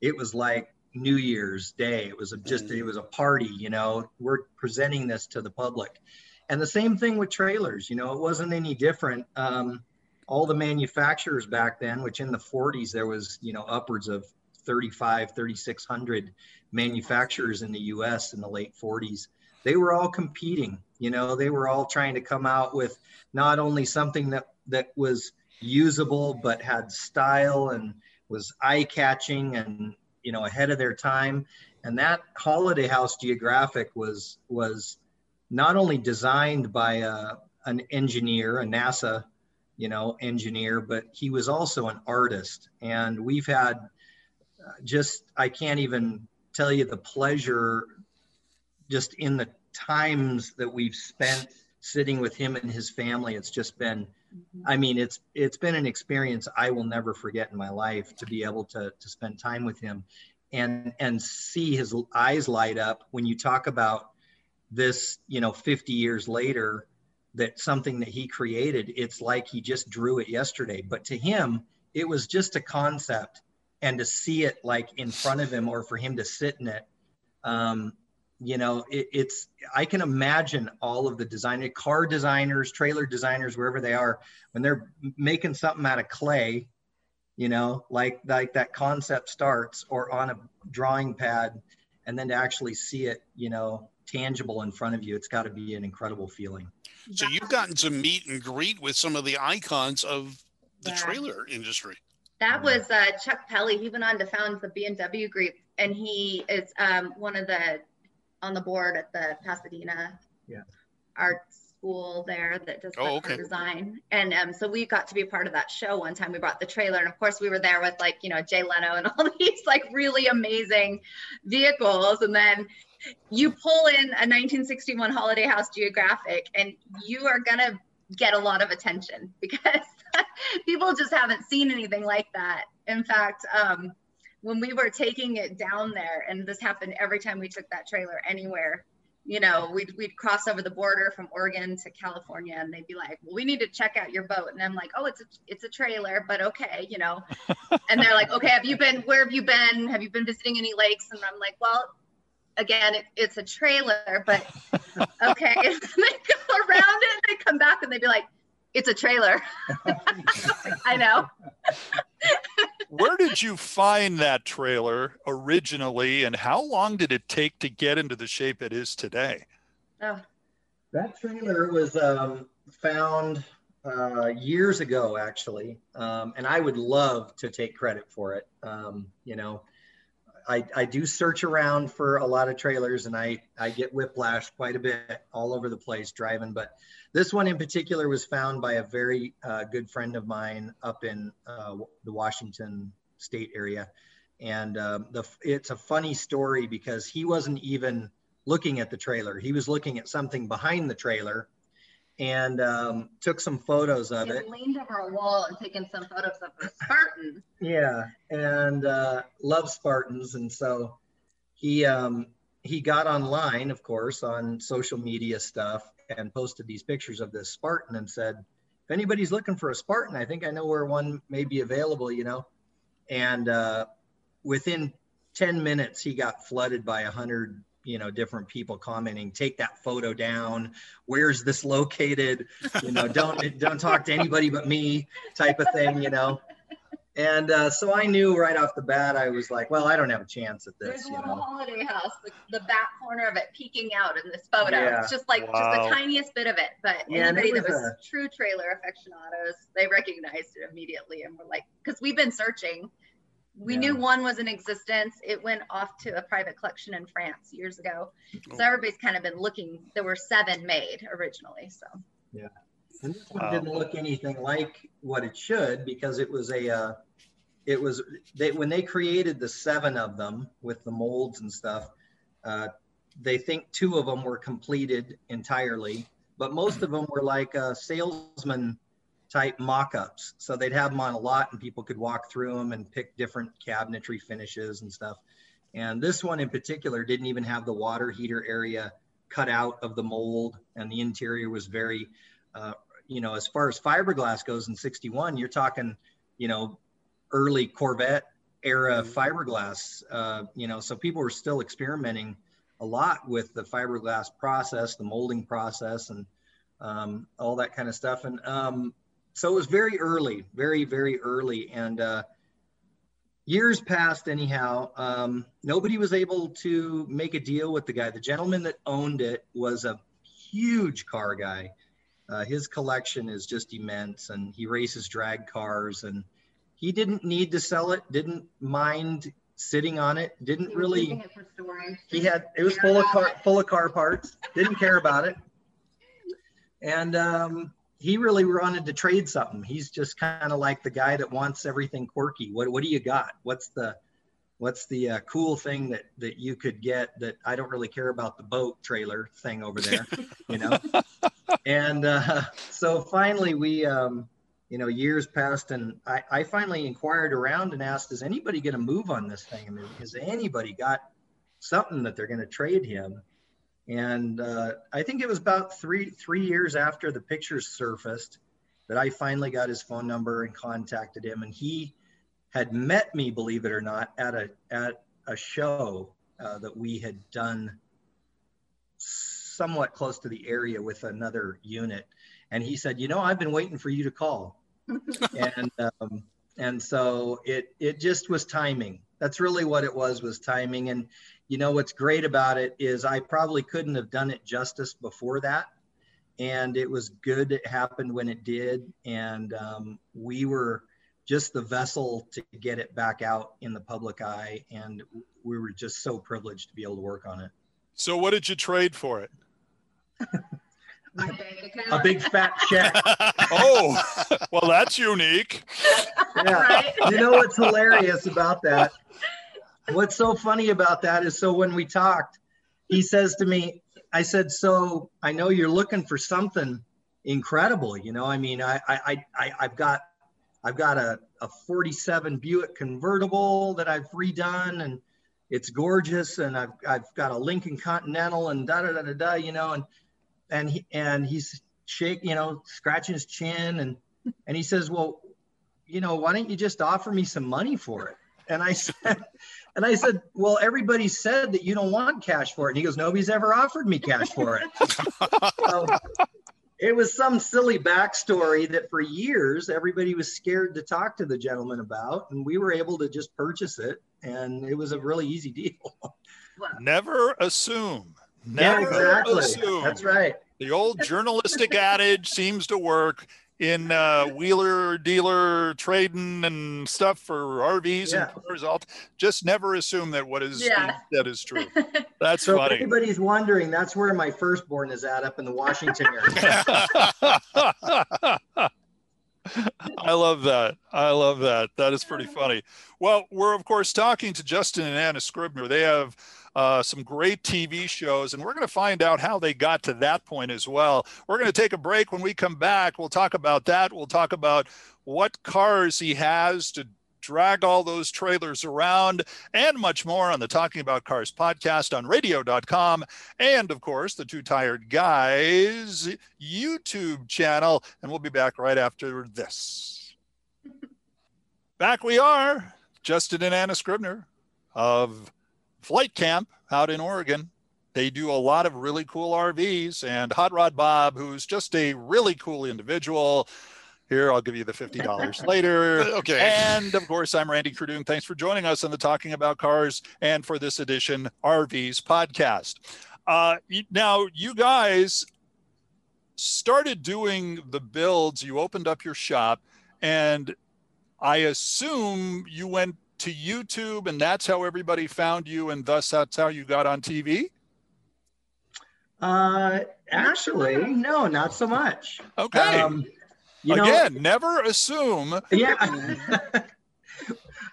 E: it was like New Year's Day. It was a, just it was a party. You know, we're presenting this to the public, and the same thing with trailers. You know, it wasn't any different. Um, all the manufacturers back then, which in the 40s there was you know upwards of 35, 3600 manufacturers in the U.S. in the late 40s they were all competing. You know, they were all trying to come out with not only something that that was usable but had style and was eye catching and you know ahead of their time. And that Holiday House Geographic was was not only designed by a, an engineer, a NASA, you know, engineer, but he was also an artist. And we've had uh, just, I can't even tell you the pleasure just in the times that we've spent sitting with him and his family. It's just been, I mean, it's it's been an experience I will never forget in my life to be able to to spend time with him and and see his eyes light up when you talk about this, you know, 50 years later that something that he created, it's like he just drew it yesterday. But to him, it was just a concept and to see it like in front of him or for him to sit in it um, you know it, it's i can imagine all of the design car designers trailer designers wherever they are when they're making something out of clay you know like like that concept starts or on a drawing pad and then to actually see it you know tangible in front of you it's got to be an incredible feeling.
D: So you've gotten to meet and greet with some of the icons of the yeah. trailer industry.
B: That was uh, chuck pelly he went on to found the bmw group and he is um, one of the on the board at the Pasadena
E: yeah.
B: art school there that does
D: oh, okay.
B: design. And um, so we got to be part of that show one time. We brought the trailer, and of course, we were there with like you know Jay Leno and all these like really amazing vehicles. And then you pull in a 1961 Holiday House Geographic, and you are gonna get a lot of attention because people just haven't seen anything like that. In fact, um, when we were taking it down there, and this happened every time we took that trailer anywhere, you know, we'd, we'd cross over the border from Oregon to California and they'd be like, well, we need to check out your boat. And I'm like, oh, it's a, it's a trailer, but okay, you know, and they're like, okay, have you been, where have you been? Have you been visiting any lakes? And I'm like, well, again, it, it's a trailer, but okay. and they go around it, they come back and they'd be like, it's a trailer. I know.
C: Where did you find that trailer originally, and how long did it take to get into the shape it is today?
B: Oh.
E: That trailer was um, found uh, years ago, actually, um, and I would love to take credit for it. Um, you know, I, I do search around for a lot of trailers, and I I get whiplash quite a bit all over the place driving, but this one in particular was found by a very uh, good friend of mine up in uh, the Washington state area. And um, the, it's a funny story because he wasn't even looking at the trailer. He was looking at something behind the trailer and um, took some photos of
B: he
E: it.
B: Leaned over a wall and taken some photos of the Spartan.
E: yeah, and uh, loves Spartans, and so he um, he got online, of course, on social media stuff, and posted these pictures of this Spartan and said, if anybody's looking for a Spartan, I think I know where one may be available, you know. And uh, within 10 minutes, he got flooded by a hundred, you know, different people commenting, take that photo down. Where's this located? You know, don't don't talk to anybody but me, type of thing, you know. And uh, so I knew right off the bat, I was like, well, I don't have a chance at this.
B: There's a
E: you
B: little
E: know?
B: holiday house, the, the back corner of it peeking out in this photo.
E: Yeah.
B: It's just like
C: Wow.
B: just the tiniest bit of it. But
E: Yeah,
B: anybody
E: it
B: that
E: was
B: was true trailer aficionados, they recognized it immediately and were like, because we've been searching. We
E: Yeah.
B: knew one was in existence. It went off to a private collection in France years ago.
E: Oh.
B: So everybody's kind of been looking. There were seven made originally. So yeah.
E: And this one
C: Wow.
E: didn't look anything like what it should because it was a, uh, it was they when they created the seven of them with the molds and stuff, uh, they think two of them were completed entirely, but most of them were like uh, salesman type mock-ups. So they'd have them on a lot and people could walk through them and pick different cabinetry finishes and stuff. And this one in particular didn't even have the water heater area cut out of the mold, and the interior was very, uh, you know, as far as fiberglass goes in 61, you're talking, you know, early Corvette era fiberglass, uh, you know, so people were still experimenting a lot with the fiberglass process, the molding process, and um, all that kind of stuff. And um, so it was very early, very, very early. And uh, years passed, anyhow. Um, nobody was able to make a deal with the guy. The gentleman that owned it was a huge car guy. Uh, his collection is just immense, and he races drag cars. And he didn't need to sell it, didn't mind sitting on it, didn't
B: he
E: really.
B: it for.
E: He had it was full of car full of car parts. Didn't care about it. and um, he really wanted to trade something. He's just kind of like the guy that wants everything quirky. What what do you got? What's the what's the uh, cool thing that that you could get that I don't really care about the boat trailer thing over there, you know? and uh, so finally we um, you know years passed and I, I finally inquired around and asked is anybody going to move on this thing I mean, has anybody got something that they're going to trade him and uh, I think it was about three three years after the pictures surfaced that I finally got his phone number and contacted him. And he had met me, believe it or not, at a at a show uh, that we had done somewhat close to the area with another unit. And he said, "You know, I've been waiting for you to call." And um, and so it it just was timing. That's really what it was was timing. And you know what's great about it is I probably couldn't have done it justice before that, and it was good it happened when it did, and um, we were just the vessel to get it back out in the public eye, and we were just so privileged to be able to work on it.
C: So, what did you trade for it?
E: a big fat check.
C: oh, well, that's unique.
E: Yeah. Right? You know what's hilarious about that what's so funny about that is so when we talked, he says to me, I said, so I know you're looking for something incredible. You know, I mean, I, I, I, I've got, I've got a, a 47 Buick convertible that I've redone and it's gorgeous. And I've, I've got a Lincoln Continental and da, da, da, da, da, you know, and, and he, and he's shaking, you know, scratching his chin and, and he says, well, you know, why don't you just offer me some money for it? And I said, and I said, well, everybody said that you don't want cash for it. And he goes, nobody's ever offered me cash for it. so it was some silly backstory that for years everybody was scared to talk to the gentleman about. And we were able to just purchase it. And it was a really easy deal.
C: Never assume. Never
E: yeah, exactly. assume. That's right.
C: The old journalistic adage seems to work in uh, wheeler dealer trading and stuff for RVs yeah. and cars. I'll just never assume that what is yeah. said is true. That's
E: so
C: funny.
E: If anybody's wondering, that's where my firstborn is at up in the Washington area.
C: I love that. I love that. That is pretty funny. Well, we're of course talking to Justin and Anna Scribner. They have uh, some great TV shows, and we're going to find out how they got to that point as well. We're going to take a break. When we come back, we'll talk about that. We'll talk about what cars he has to drag all those trailers around and much more on the Talking About Cars podcast on radio.com and, of course, the Too Tired Guys YouTube channel. And we'll be back right after this. back we are, Justin and Anna Scribner of Flyte Camp out in Oregon. They do a lot of really cool RVs, and Hot Rod Bob, who's just a really cool individual. Here, I'll give you the $50 later.
D: Okay.
C: And of course, I'm Randy Kerdoon. Thanks for joining us on the Talking About Cars and for this edition RVs podcast. Uh, now, you guys started doing the builds, you opened up your shop, and I assume you went to YouTube and that's how everybody found you and thus that's how you got on TV?
E: Uh, actually, no, not so much.
C: Okay. Um, Again, know, never assume.
E: Yeah.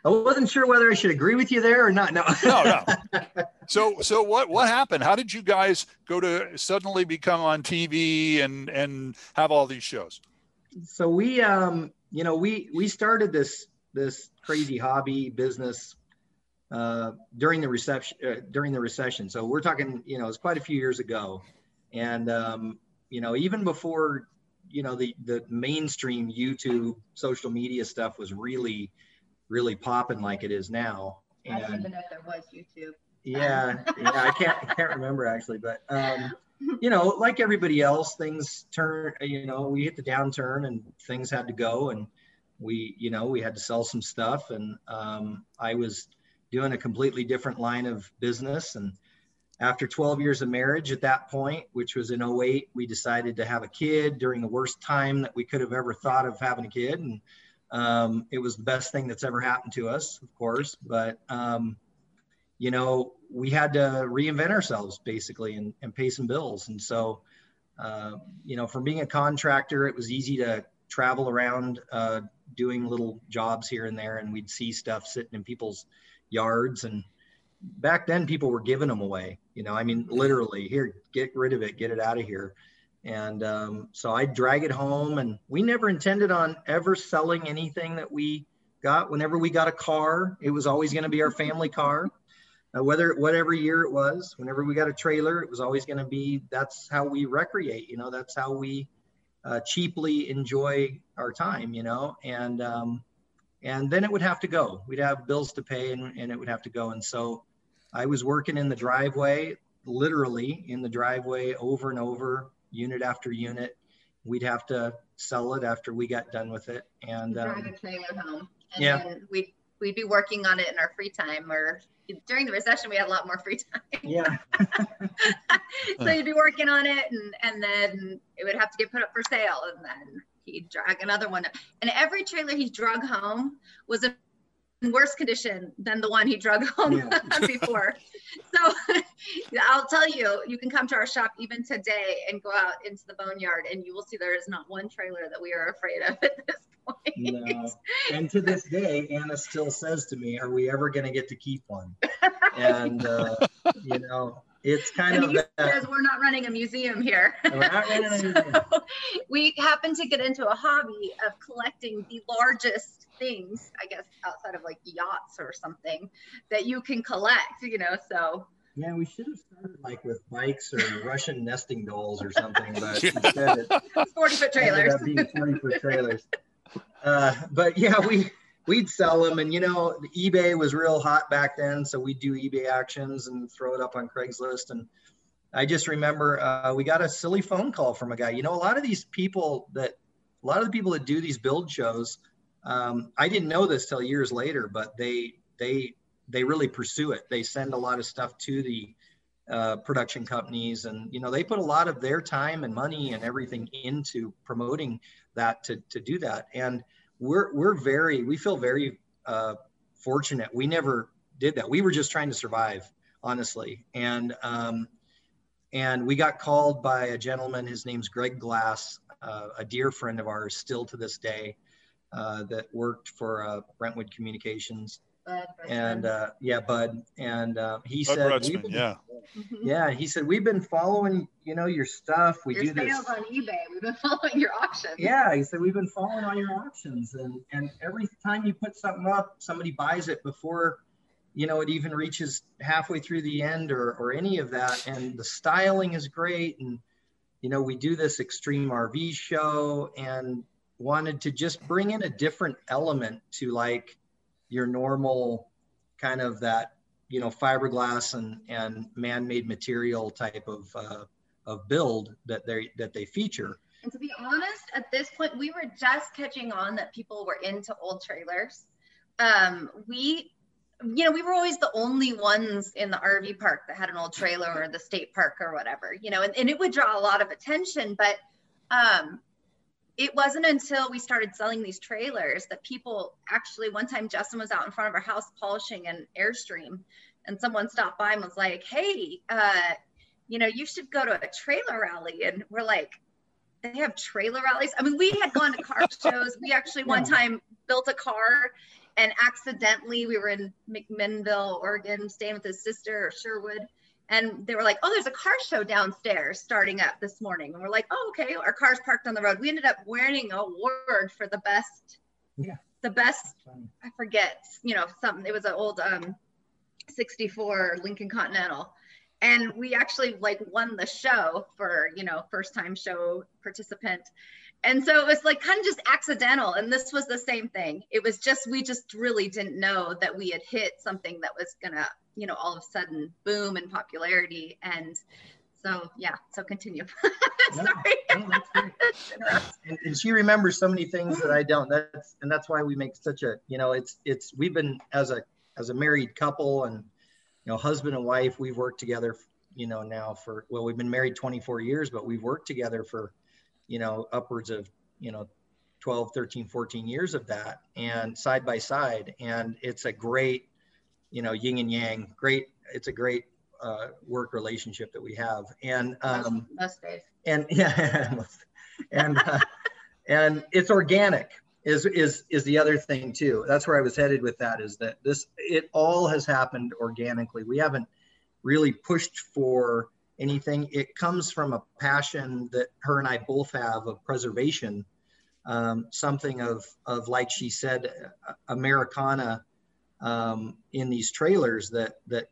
E: I wasn't sure whether I should agree with you there or not. No.
C: no, no. So, so what what happened? How did you guys go to suddenly become on TV and and have all these shows?
E: So we, um, you know, we we started this this crazy hobby business uh, during the reception uh, during the recession. So we're talking, you know, it's quite a few years ago, and um, you know, even before you know the the mainstream YouTube social media stuff was really really popping like it is now.
B: And, I don't even know if there was YouTube.
E: Yeah, yeah, I can't I can't remember actually, but um, you know, like everybody else, things turn. You know, we hit the downturn and things had to go, and we you know we had to sell some stuff and um, i was doing a completely different line of business. And after 12 years of marriage at that point which was in 08 we decided to have a kid during the worst time that we could have ever thought of having a kid. And um, it was the best thing that's ever happened to us of course. But um, you know we had to reinvent ourselves basically and, and pay some bills. And so uh, you know, from being a contractor, it was easy to travel around uh, doing little jobs here and there, and we'd see stuff sitting in people's yards. And back then, people were giving them away. You know, I mean, literally, here, get rid of it, get it out of here. And um, so I'd drag it home, and we never intended on ever selling anything that we got. Whenever we got a car, it was always going to be our family car. Uh, whether whatever year it was, whenever we got a trailer, it was always going to be. That's how we recreate. You know, that's how we uh, cheaply enjoy our time. You know, and um, and then it would have to go. We'd have bills to pay, and, and it would have to go. And so, I was working in the driveway, literally in the driveway, over and over, unit after unit. We'd have to sell it after we got done with it, and
B: drive
E: um,
B: a trailer home. And
E: yeah.
B: then we'd we'd be working on it in our free time or during the recession we had a lot more free time.
E: yeah,
B: so you'd be working on it and and then it would have to get put up for sale and then he'd drag another one. up. And every trailer he drug home was in worse condition than the one he drug home
E: Yeah.
B: before. So I'll tell you, you can come to our shop even today and go out into the boneyard and you will see there is not one trailer that we are afraid of at this point.
E: no. And to this day, Anna still says to me, "Are we ever going to get to keep one?" And uh, you know, it's kind
B: And
E: of
B: he
E: that.
B: says we're not running a museum here.
E: We're not running a museum.
B: So, we happen to get into a hobby of collecting the largest things, I guess, outside of like yachts or something that you can collect, you know. So
E: Yeah, we should have started like with bikes or Russian nesting dolls or something, but instead it
B: 40 foot trailers.
E: ended up being 20 foot trailers. Uh, but yeah, we we'd sell them, and you know, eBay was real hot back then, so we'd do eBay actions and throw it up on Craigslist. And I just remember uh, we got a silly phone call from a guy. You know, a lot of these people that a lot of the people that do these build shows, um, I didn't know this till years later, but they they they really pursue it. They send a lot of stuff to the uh, production companies, and you know they put a lot of their time and money and everything into promoting that to to do that. And we're we're very we feel very uh, fortunate. We never did that. We were just trying to survive, honestly. And um, and we got called by a gentleman. His name's Greg Glass, uh, a dear friend of ours, still to this day, uh, that worked for uh, Brentwood Communications. And uh, yeah, Bud. And uh, he
C: Bud
E: said,
C: Rutzman,
E: "We've been-
C: yeah.
B: Mhm.
E: yeah, he said we've been following, you know, your stuff. We
B: your
E: do this.
B: sales on eBay. We've been following your auctions.
E: Yeah, he said we've been following all your auctions, and and every time you put something up, somebody buys it before, you know, it even reaches halfway through the end or or any of that. And the styling is great, and you know, we do this extreme RV show, and wanted to just bring in a different element to like your normal kind of that you know fiberglass and and man-made material type of uh, of build that they that they feature.
B: And to be honest, at this point, we were just catching on that people were into old trailers. Um, we, you know, we were always the only ones in the RV park that had an old trailer or the state park or whatever, you know, and, and it would draw a lot of attention. But um, it wasn't until we started selling these trailers that people actually, one time Justin was out in front of our house polishing an Airstream, and someone stopped by and was like, hey, uh, you know, you should go to a trailer rally. And we're like, they have trailer rallies. I mean, we had gone to car shows. We actually one time built a car and accidentally we were in McMinnville, Oregon, staying with his sister Sherwood. And they were like, oh, there's a car show downstairs starting up this morning. And we're like, oh, okay. Our car's parked on the road. We ended up winning an award for the best,
E: Yeah.
B: the best, I forget, you know, something. It was an old um, 64 Lincoln Continental and we actually like won the show for you know first time show participant and so it was like kind of just accidental and this was the same thing it was just we just really didn't know that we had hit something that was gonna you know all of a sudden boom in popularity and so yeah so continue sorry
E: no, great. and, and she remembers so many things that I don't. That's and that's why we make such a you know it's it's we've been as a as a married couple and you know husband and wife we've worked together you know now for well we've been married 24 years but we've worked together for you know upwards of you know 12 13 14 years of that and side by side and it's a great you know yin and yang great it's a great uh, work relationship that we have, and um,
B: most days.
E: and yeah, and uh, and it's organic is is is the other thing too. That's where I was headed with that. Is that this it all has happened organically. We haven't really pushed for anything. It comes from a passion that her and I both have of preservation. Um, something of of like she said, Americana um, in these trailers that that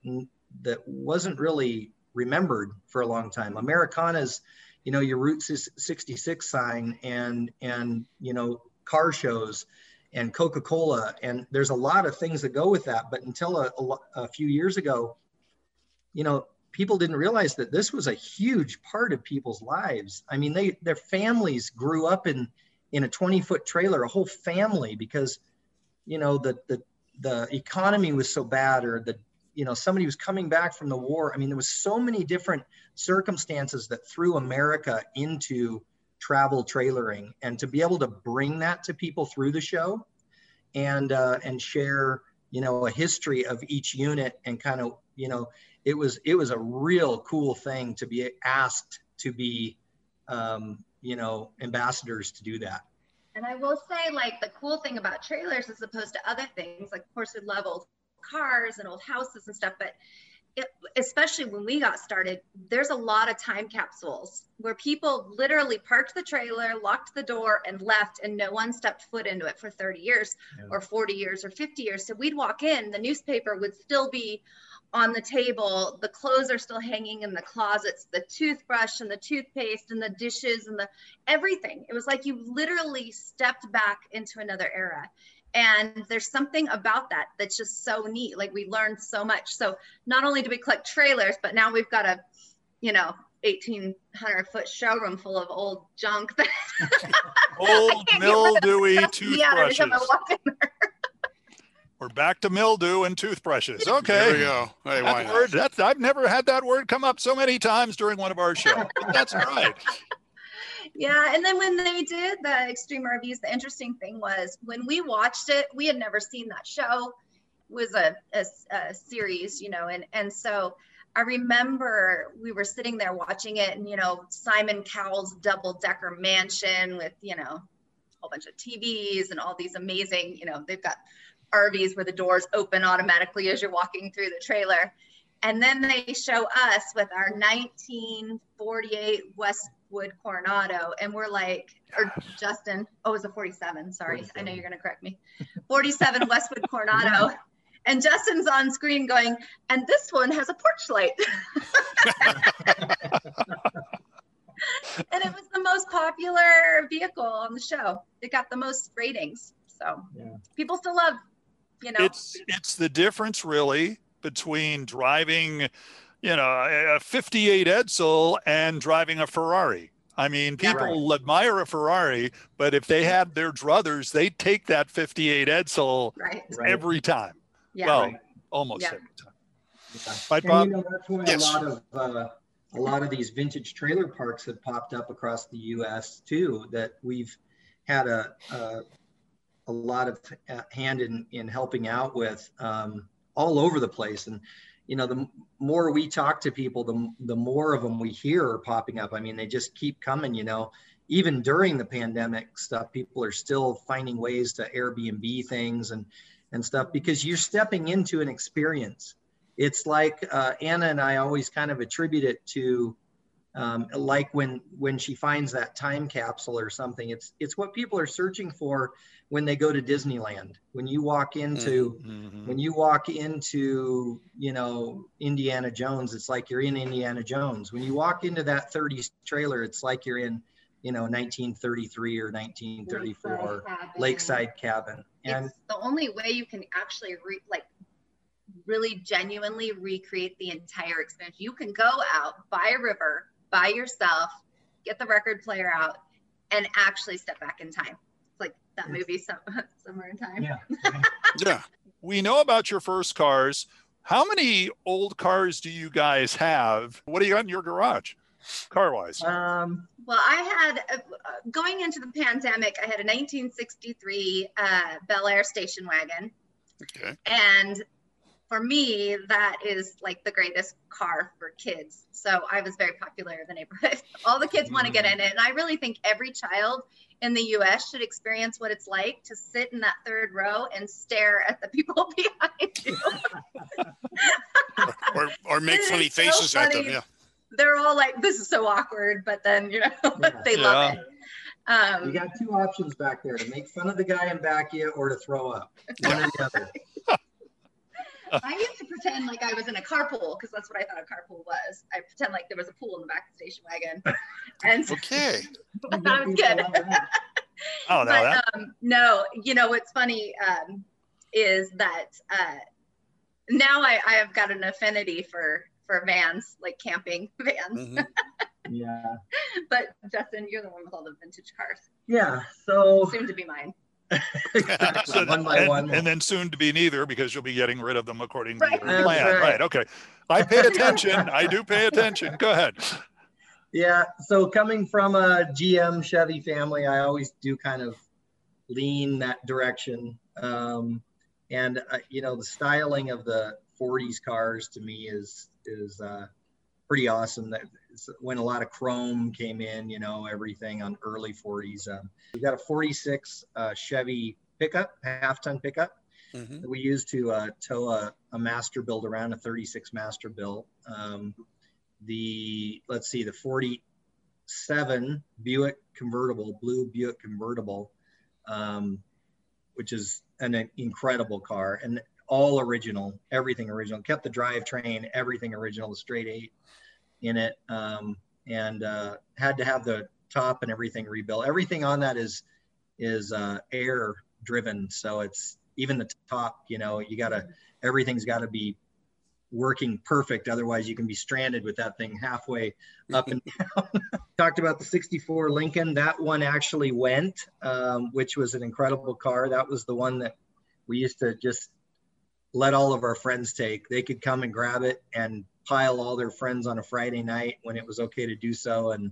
E: that wasn't really remembered for a long time. Americana's, you know, your Route 66 sign and and you know car shows and Coca-Cola and there's a lot of things that go with that. But until a, a, a few years ago, you know, people didn't realize that this was a huge part of people's lives. I mean, they their families grew up in in a 20 foot trailer, a whole family, because you know the the the economy was so bad, or the you know somebody was coming back from the war. I mean, there was so many different circumstances that threw America into travel trailering, and to be able to bring that to people through the show, and uh, and share you know a history of each unit and kind of you know it was it was a real cool thing to be asked to be um, you know ambassadors to do that
B: and i will say like the cool thing about trailers as opposed to other things like of course we love old cars and old houses and stuff but it, especially when we got started there's a lot of time capsules where people literally parked the trailer locked the door and left and no one stepped foot into it for 30 years yeah. or 40 years or 50 years so we'd walk in the newspaper would still be on the table. The clothes are still hanging in the closets, the toothbrush and the toothpaste and the dishes and the everything. It was like you literally stepped back into another era. And there's something about that that's just so neat. Like we learned so much. So not only do we collect trailers, but now we've got a, you know, 1800 foot showroom full of old junk.
C: old mildewy toothbrushes. Yeah, we're back to mildew and toothbrushes. Okay.
D: There we go. Hey,
C: that word, that's, I've never had that word come up so many times during one of our shows. that's right.
B: Yeah, and then when they did the extreme RVs, the interesting thing was when we watched it, we had never seen that show. It was a, a, a series, you know, and and so I remember we were sitting there watching it, and you know, Simon Cowell's double decker mansion with you know a whole bunch of TVs and all these amazing, you know, they've got RVs where the doors open automatically as you're walking through the trailer. And then they show us with our 1948 Westwood Coronado, and we're like, or Justin, oh, it was a 47. Sorry, 47. I know you're going to correct me. 47 Westwood Coronado. And Justin's on screen going, and this one has a porch light. and it was the most popular vehicle on the show. It got the most ratings. So yeah. people still love you know
C: it's it's the difference really between driving you know a 58 edsel and driving a ferrari i mean people right. admire a ferrari but if they had their druthers they'd take that 58 edsel
B: right.
C: every time yeah. well right. almost yeah. every time
E: yeah. Right, Bob? And, you know, that's why yes. a lot of uh, a lot of these vintage trailer parks have popped up across the U.S. too. That we've had a, a a lot of uh, hand in in helping out with um, all over the place. And you know the more we talk to people the, the more of them we hear are popping up. I mean they just keep coming you know. Even during the pandemic stuff people are still finding ways to airbnb things and and stuff because you're stepping into an experience. It's like uh, anna and i always kind of attribute it to um, like when when she finds that time capsule or something it's it's what people are searching for when they go to disneyland when you walk into mm-hmm. when you walk into you know indiana jones it's like you're in indiana jones when you walk into that 30s trailer it's like you're in you know 1933 or 1934 lakeside cabin, lakeside cabin.
B: and it's the only way you can actually re- like really genuinely recreate the entire experience you can go out by a river by yourself, get the record player out, and actually step back in time. It's like that movie, some, Somewhere in Time.
E: Yeah.
C: yeah. We know about your first cars. How many old cars do you guys have? What do you got in your garage, car wise?
B: Um, well, I had, uh, going into the pandemic, I had a 1963 uh, Bel Air station wagon. Okay. And for me, that is like the greatest car for kids. So I was very popular in the neighborhood. All the kids want to get in it. And I really think every child in the US should experience what it's like to sit in that third row and stare at the people behind you.
D: or, or, or make
B: It
D: funny
B: is so
D: faces at them. Yeah.
B: They're all like, this is so awkward, but then, you know,
E: Yeah.
B: they love it. Um,
E: You got two options back there to make fun of the guy and back you or to throw up. One or the other.
B: I used to pretend like I was in a carpool because that's what I thought a carpool was. I pretend like there was a pool in the back of the station wagon. And
D: Okay.
B: that was good.
C: Oh, no,
B: but
C: that,
B: um, no, you know what's funny um, is that uh, now I, I have got an affinity for for vans, like camping vans.
D: Mhm.
E: Yeah.
B: But Justin, you're the one with all the vintage cars,
E: Yeah. So
B: soon to be mine.
E: Exactly, one by
C: and,
E: one.
C: and then soon to be neither because you'll be getting rid of them according
B: Right.
C: to your
E: That's
C: plan.
E: right.
C: Right. Okay. I pay attention. I do pay attention. Go ahead.
E: Yeah. So coming from a GM Chevy family, I always do kind of lean that direction. Um, and uh, you know, the styling of the 40s cars to me is is uh, pretty awesome. That when a lot of chrome came in, you know, everything on early 40s. Um, we got a 46 uh, Chevy pickup, half ton pickup
D: Mhm.
E: that we used to uh, tow a, a master build around a 36 master build. Um, the let's see, the 47 Buick convertible, blue Buick convertible, um, which is an incredible car and all original, everything original. Kept the drivetrain, everything original, the straight eight in it, um, and uh, had to have the top and everything rebuilt. Everything on that is is uh, air driven, so it's even the top. You know, you gotta everything's got to be working perfect. Otherwise, you can be stranded with that thing halfway up and down. Talked about the 64 Lincoln. That one actually went, um, which was an incredible car. That was the one that we used to just let all of our friends take. They could come and grab it and pile all their friends on a Friday night when it was okay to do so. And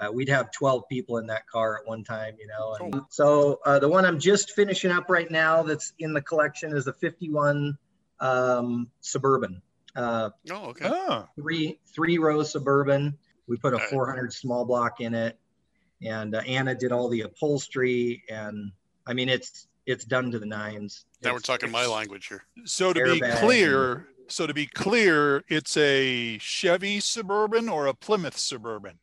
E: uh, we'd have 12 people in that car at one time, you know. And so uh, the one I'm just finishing up right now that's in the collection is the 51 um, Suburban. Uh,
D: Oh, okay.
E: Three three-row suburban. We put a 400 small block in it, and uh, Anna did all the upholstery, and I mean it's it's done to the nines.
D: Now we're talking my language here.
C: so to be clear, so to be clear, it's a Chevy Suburban or a Plymouth Suburban.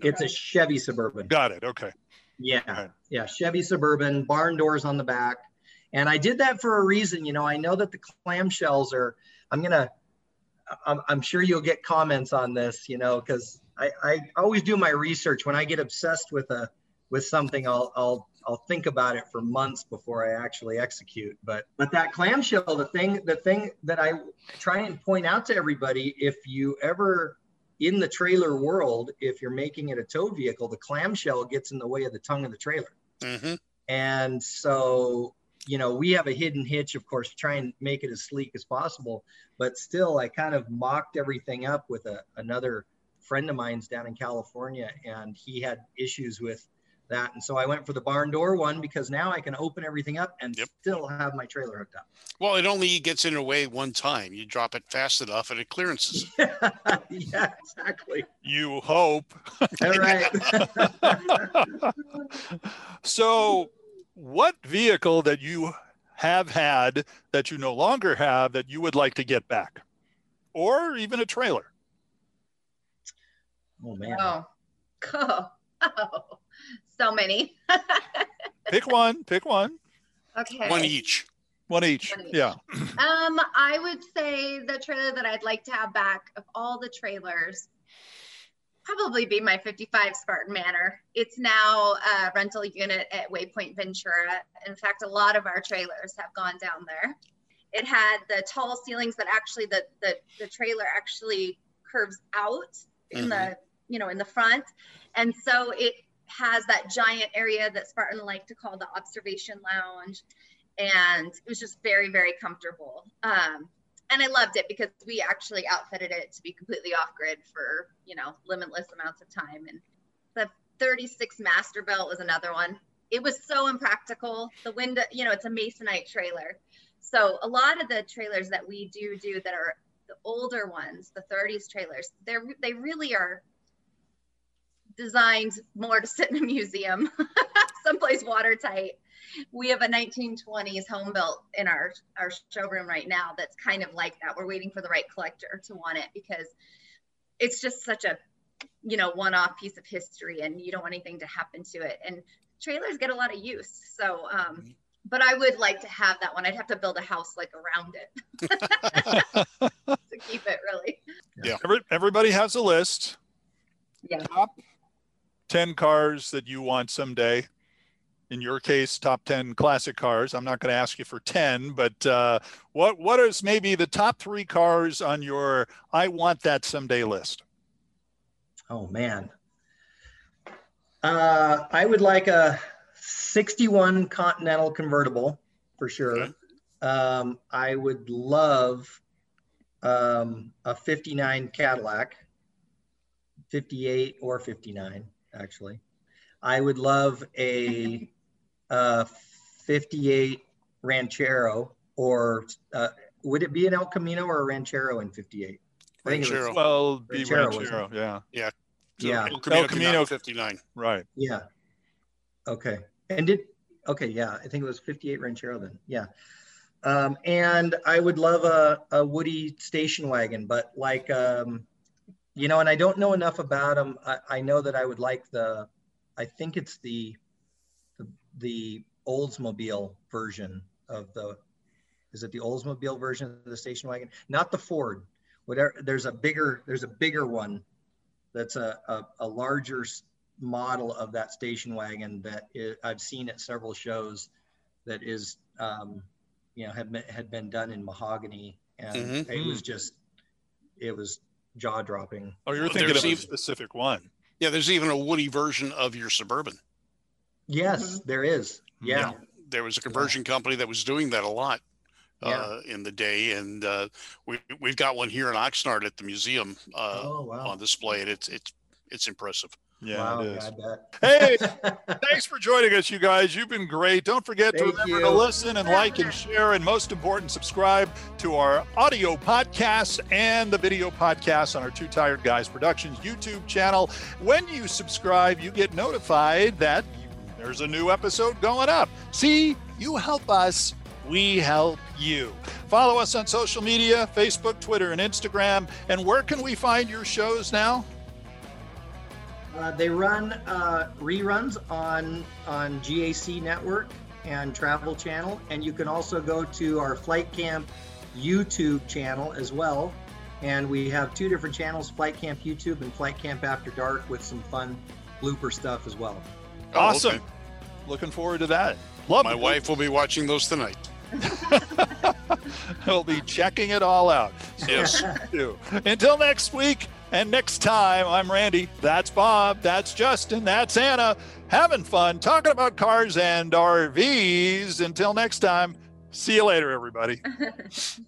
E: It's a Chevy Suburban.
C: Got it. Okay.
E: Yeah,
C: Right.
E: yeah, Chevy Suburban, barn doors on the back, and I did that for a reason. You know, I know that the clamshells are. I'm gonna. I'm, I'm sure you'll get comments on this. You know, because I, I always do my research when I get obsessed with a with something. I'll I'll I'll think about it for months before I actually execute. But but that clamshell, the thing the thing that I try and point out to everybody, if you ever in the trailer world, if you're making it a tow vehicle, the clamshell gets in the way of the tongue of the trailer.
D: hmm
E: And so, you know, we have a hidden hitch, of course, to try and make it as sleek as possible. But still, I kind of mocked everything up with a, another friend of mine's down in California, and he had issues with that. And so I went for the barn door one because now I can open everything up and
D: Yep.
E: still have my trailer hooked up.
D: Well, it only gets in the way one time. You drop it fast enough and it clearances.
E: yeah, exactly.
C: You hope.
E: All right.
C: so, what vehicle that you have had that you no longer have that you would like to get back, or even a trailer?
E: oh, man.
B: Oh, oh, oh, so many.
C: Pick one. Pick one.
B: okay.
D: One each.
C: One each.
B: One each.
C: Yeah.
B: Um, I would say the trailer that I'd like to have back of all the trailers probably be my 55 Spartan Manor. It's now a rental unit at Waypoint Ventura. In fact, a lot of our trailers have gone down there. It had the tall ceilings that actually the the, the trailer actually curves out in the you know in the front, and so it has that giant area that Spartan liked to call the observation lounge. And it was just very very comfortable. Um, and i loved it because we actually outfitted it to be completely off grid for you know limitless amounts of time. And the 36 masterbilt was another one. It was so impractical. The window you know it's a masonite trailer. So a lot of the trailers that we do do that are the older ones, the 30s trailers, they're they really are designed more to sit in a museum, someplace watertight. We have a 1920s home built in our our showroom right now that's kind of like that. We're waiting for the right collector to want it because it's just such a you know one-off piece of history and you don't want anything to happen to it and trailers get a lot of use so um but i would like to have that one i'd have to build a house like around it to keep it really
C: Every, everybody has a list.
B: Yeah.
C: Top 10 cars that you want someday. In your case, top 10 classic cars. I'm not going to ask you for 10, but uh, what what is maybe the top three cars on your I want that someday list?
E: Oh man. Uh, I would like a 61 Continental convertible for sure.
D: Okay.
E: Um, I would love um, a 59 Cadillac, 58 or 59 actually. I would love a, uh 58 Ranchero or uh, would it be an El Camino or a Ranchero in 58? I think it was-
D: Ranchero.
C: Well, be
E: Ranchero, wasn't
C: Ranchero, yeah,
E: Yeah.
D: El Camino,
C: El Camino.
D: 59.
C: right.
E: Yeah. Okay. And did okay, yeah, I think it was 58 Ranchero then. Yeah. Um, and I would love a, a Woody station wagon, but like um, you know, and I don't know enough about them. I, I know that I would like the I think it's the the, the Oldsmobile version of the is it the Oldsmobile version of the station wagon? Not the Ford. Whatever there's a bigger there's a bigger one that's a, a, a larger model of that station wagon that I've seen at several shows that is, um, you know, had been, had been done in mahogany and
D: Mhm.
E: it was just, it was jaw dropping.
C: Oh, you're
D: Well,
C: thinking of
D: there's
C: a specific one.
D: Yeah, there's even a Woody version of your Suburban.
E: Yes, there is. Yeah.
D: There was a conversion company that was doing that a lot
E: Yeah.
D: uh, in the day, and uh, we we've got one here in Oxnard at the museum uh,
E: oh, wow.
D: on display, and it's it's it's impressive.
C: Yeah,
E: wow,
C: it is. Hey, thanks for joining us, you guys. You've been great. Don't forget to remember
E: you.
C: to listen and like and share, and most important, subscribe to our audio podcasts and the video podcasts on our Too Tired Guys Productions YouTube channel. When you subscribe, you get notified that there's a new episode going up. See, you help us. We help you. Follow us on social media Facebook, Twitter, and Instagram. And where can we find your shows now?
E: Uh, they run uh, reruns on on GAC Network and Travel Channel, and you can also go to our Flyte Camp YouTube channel as well. And we have two different channels: Flyte Camp YouTube and Flyte Camp After Dark, with some fun blooper stuff as well.
D: Oh,
C: Awesome.
D: okay.
C: Looking forward to that. Love it.
D: My
C: it.
D: wife will be watching those tonight.
C: He'll be checking it all out.
D: Yes.
C: do. Until next week and next time, I'm Randy. That's Bob. That's Justin. That's Anna. Having fun talking about cars and RVs. Until next time, see you later, everybody.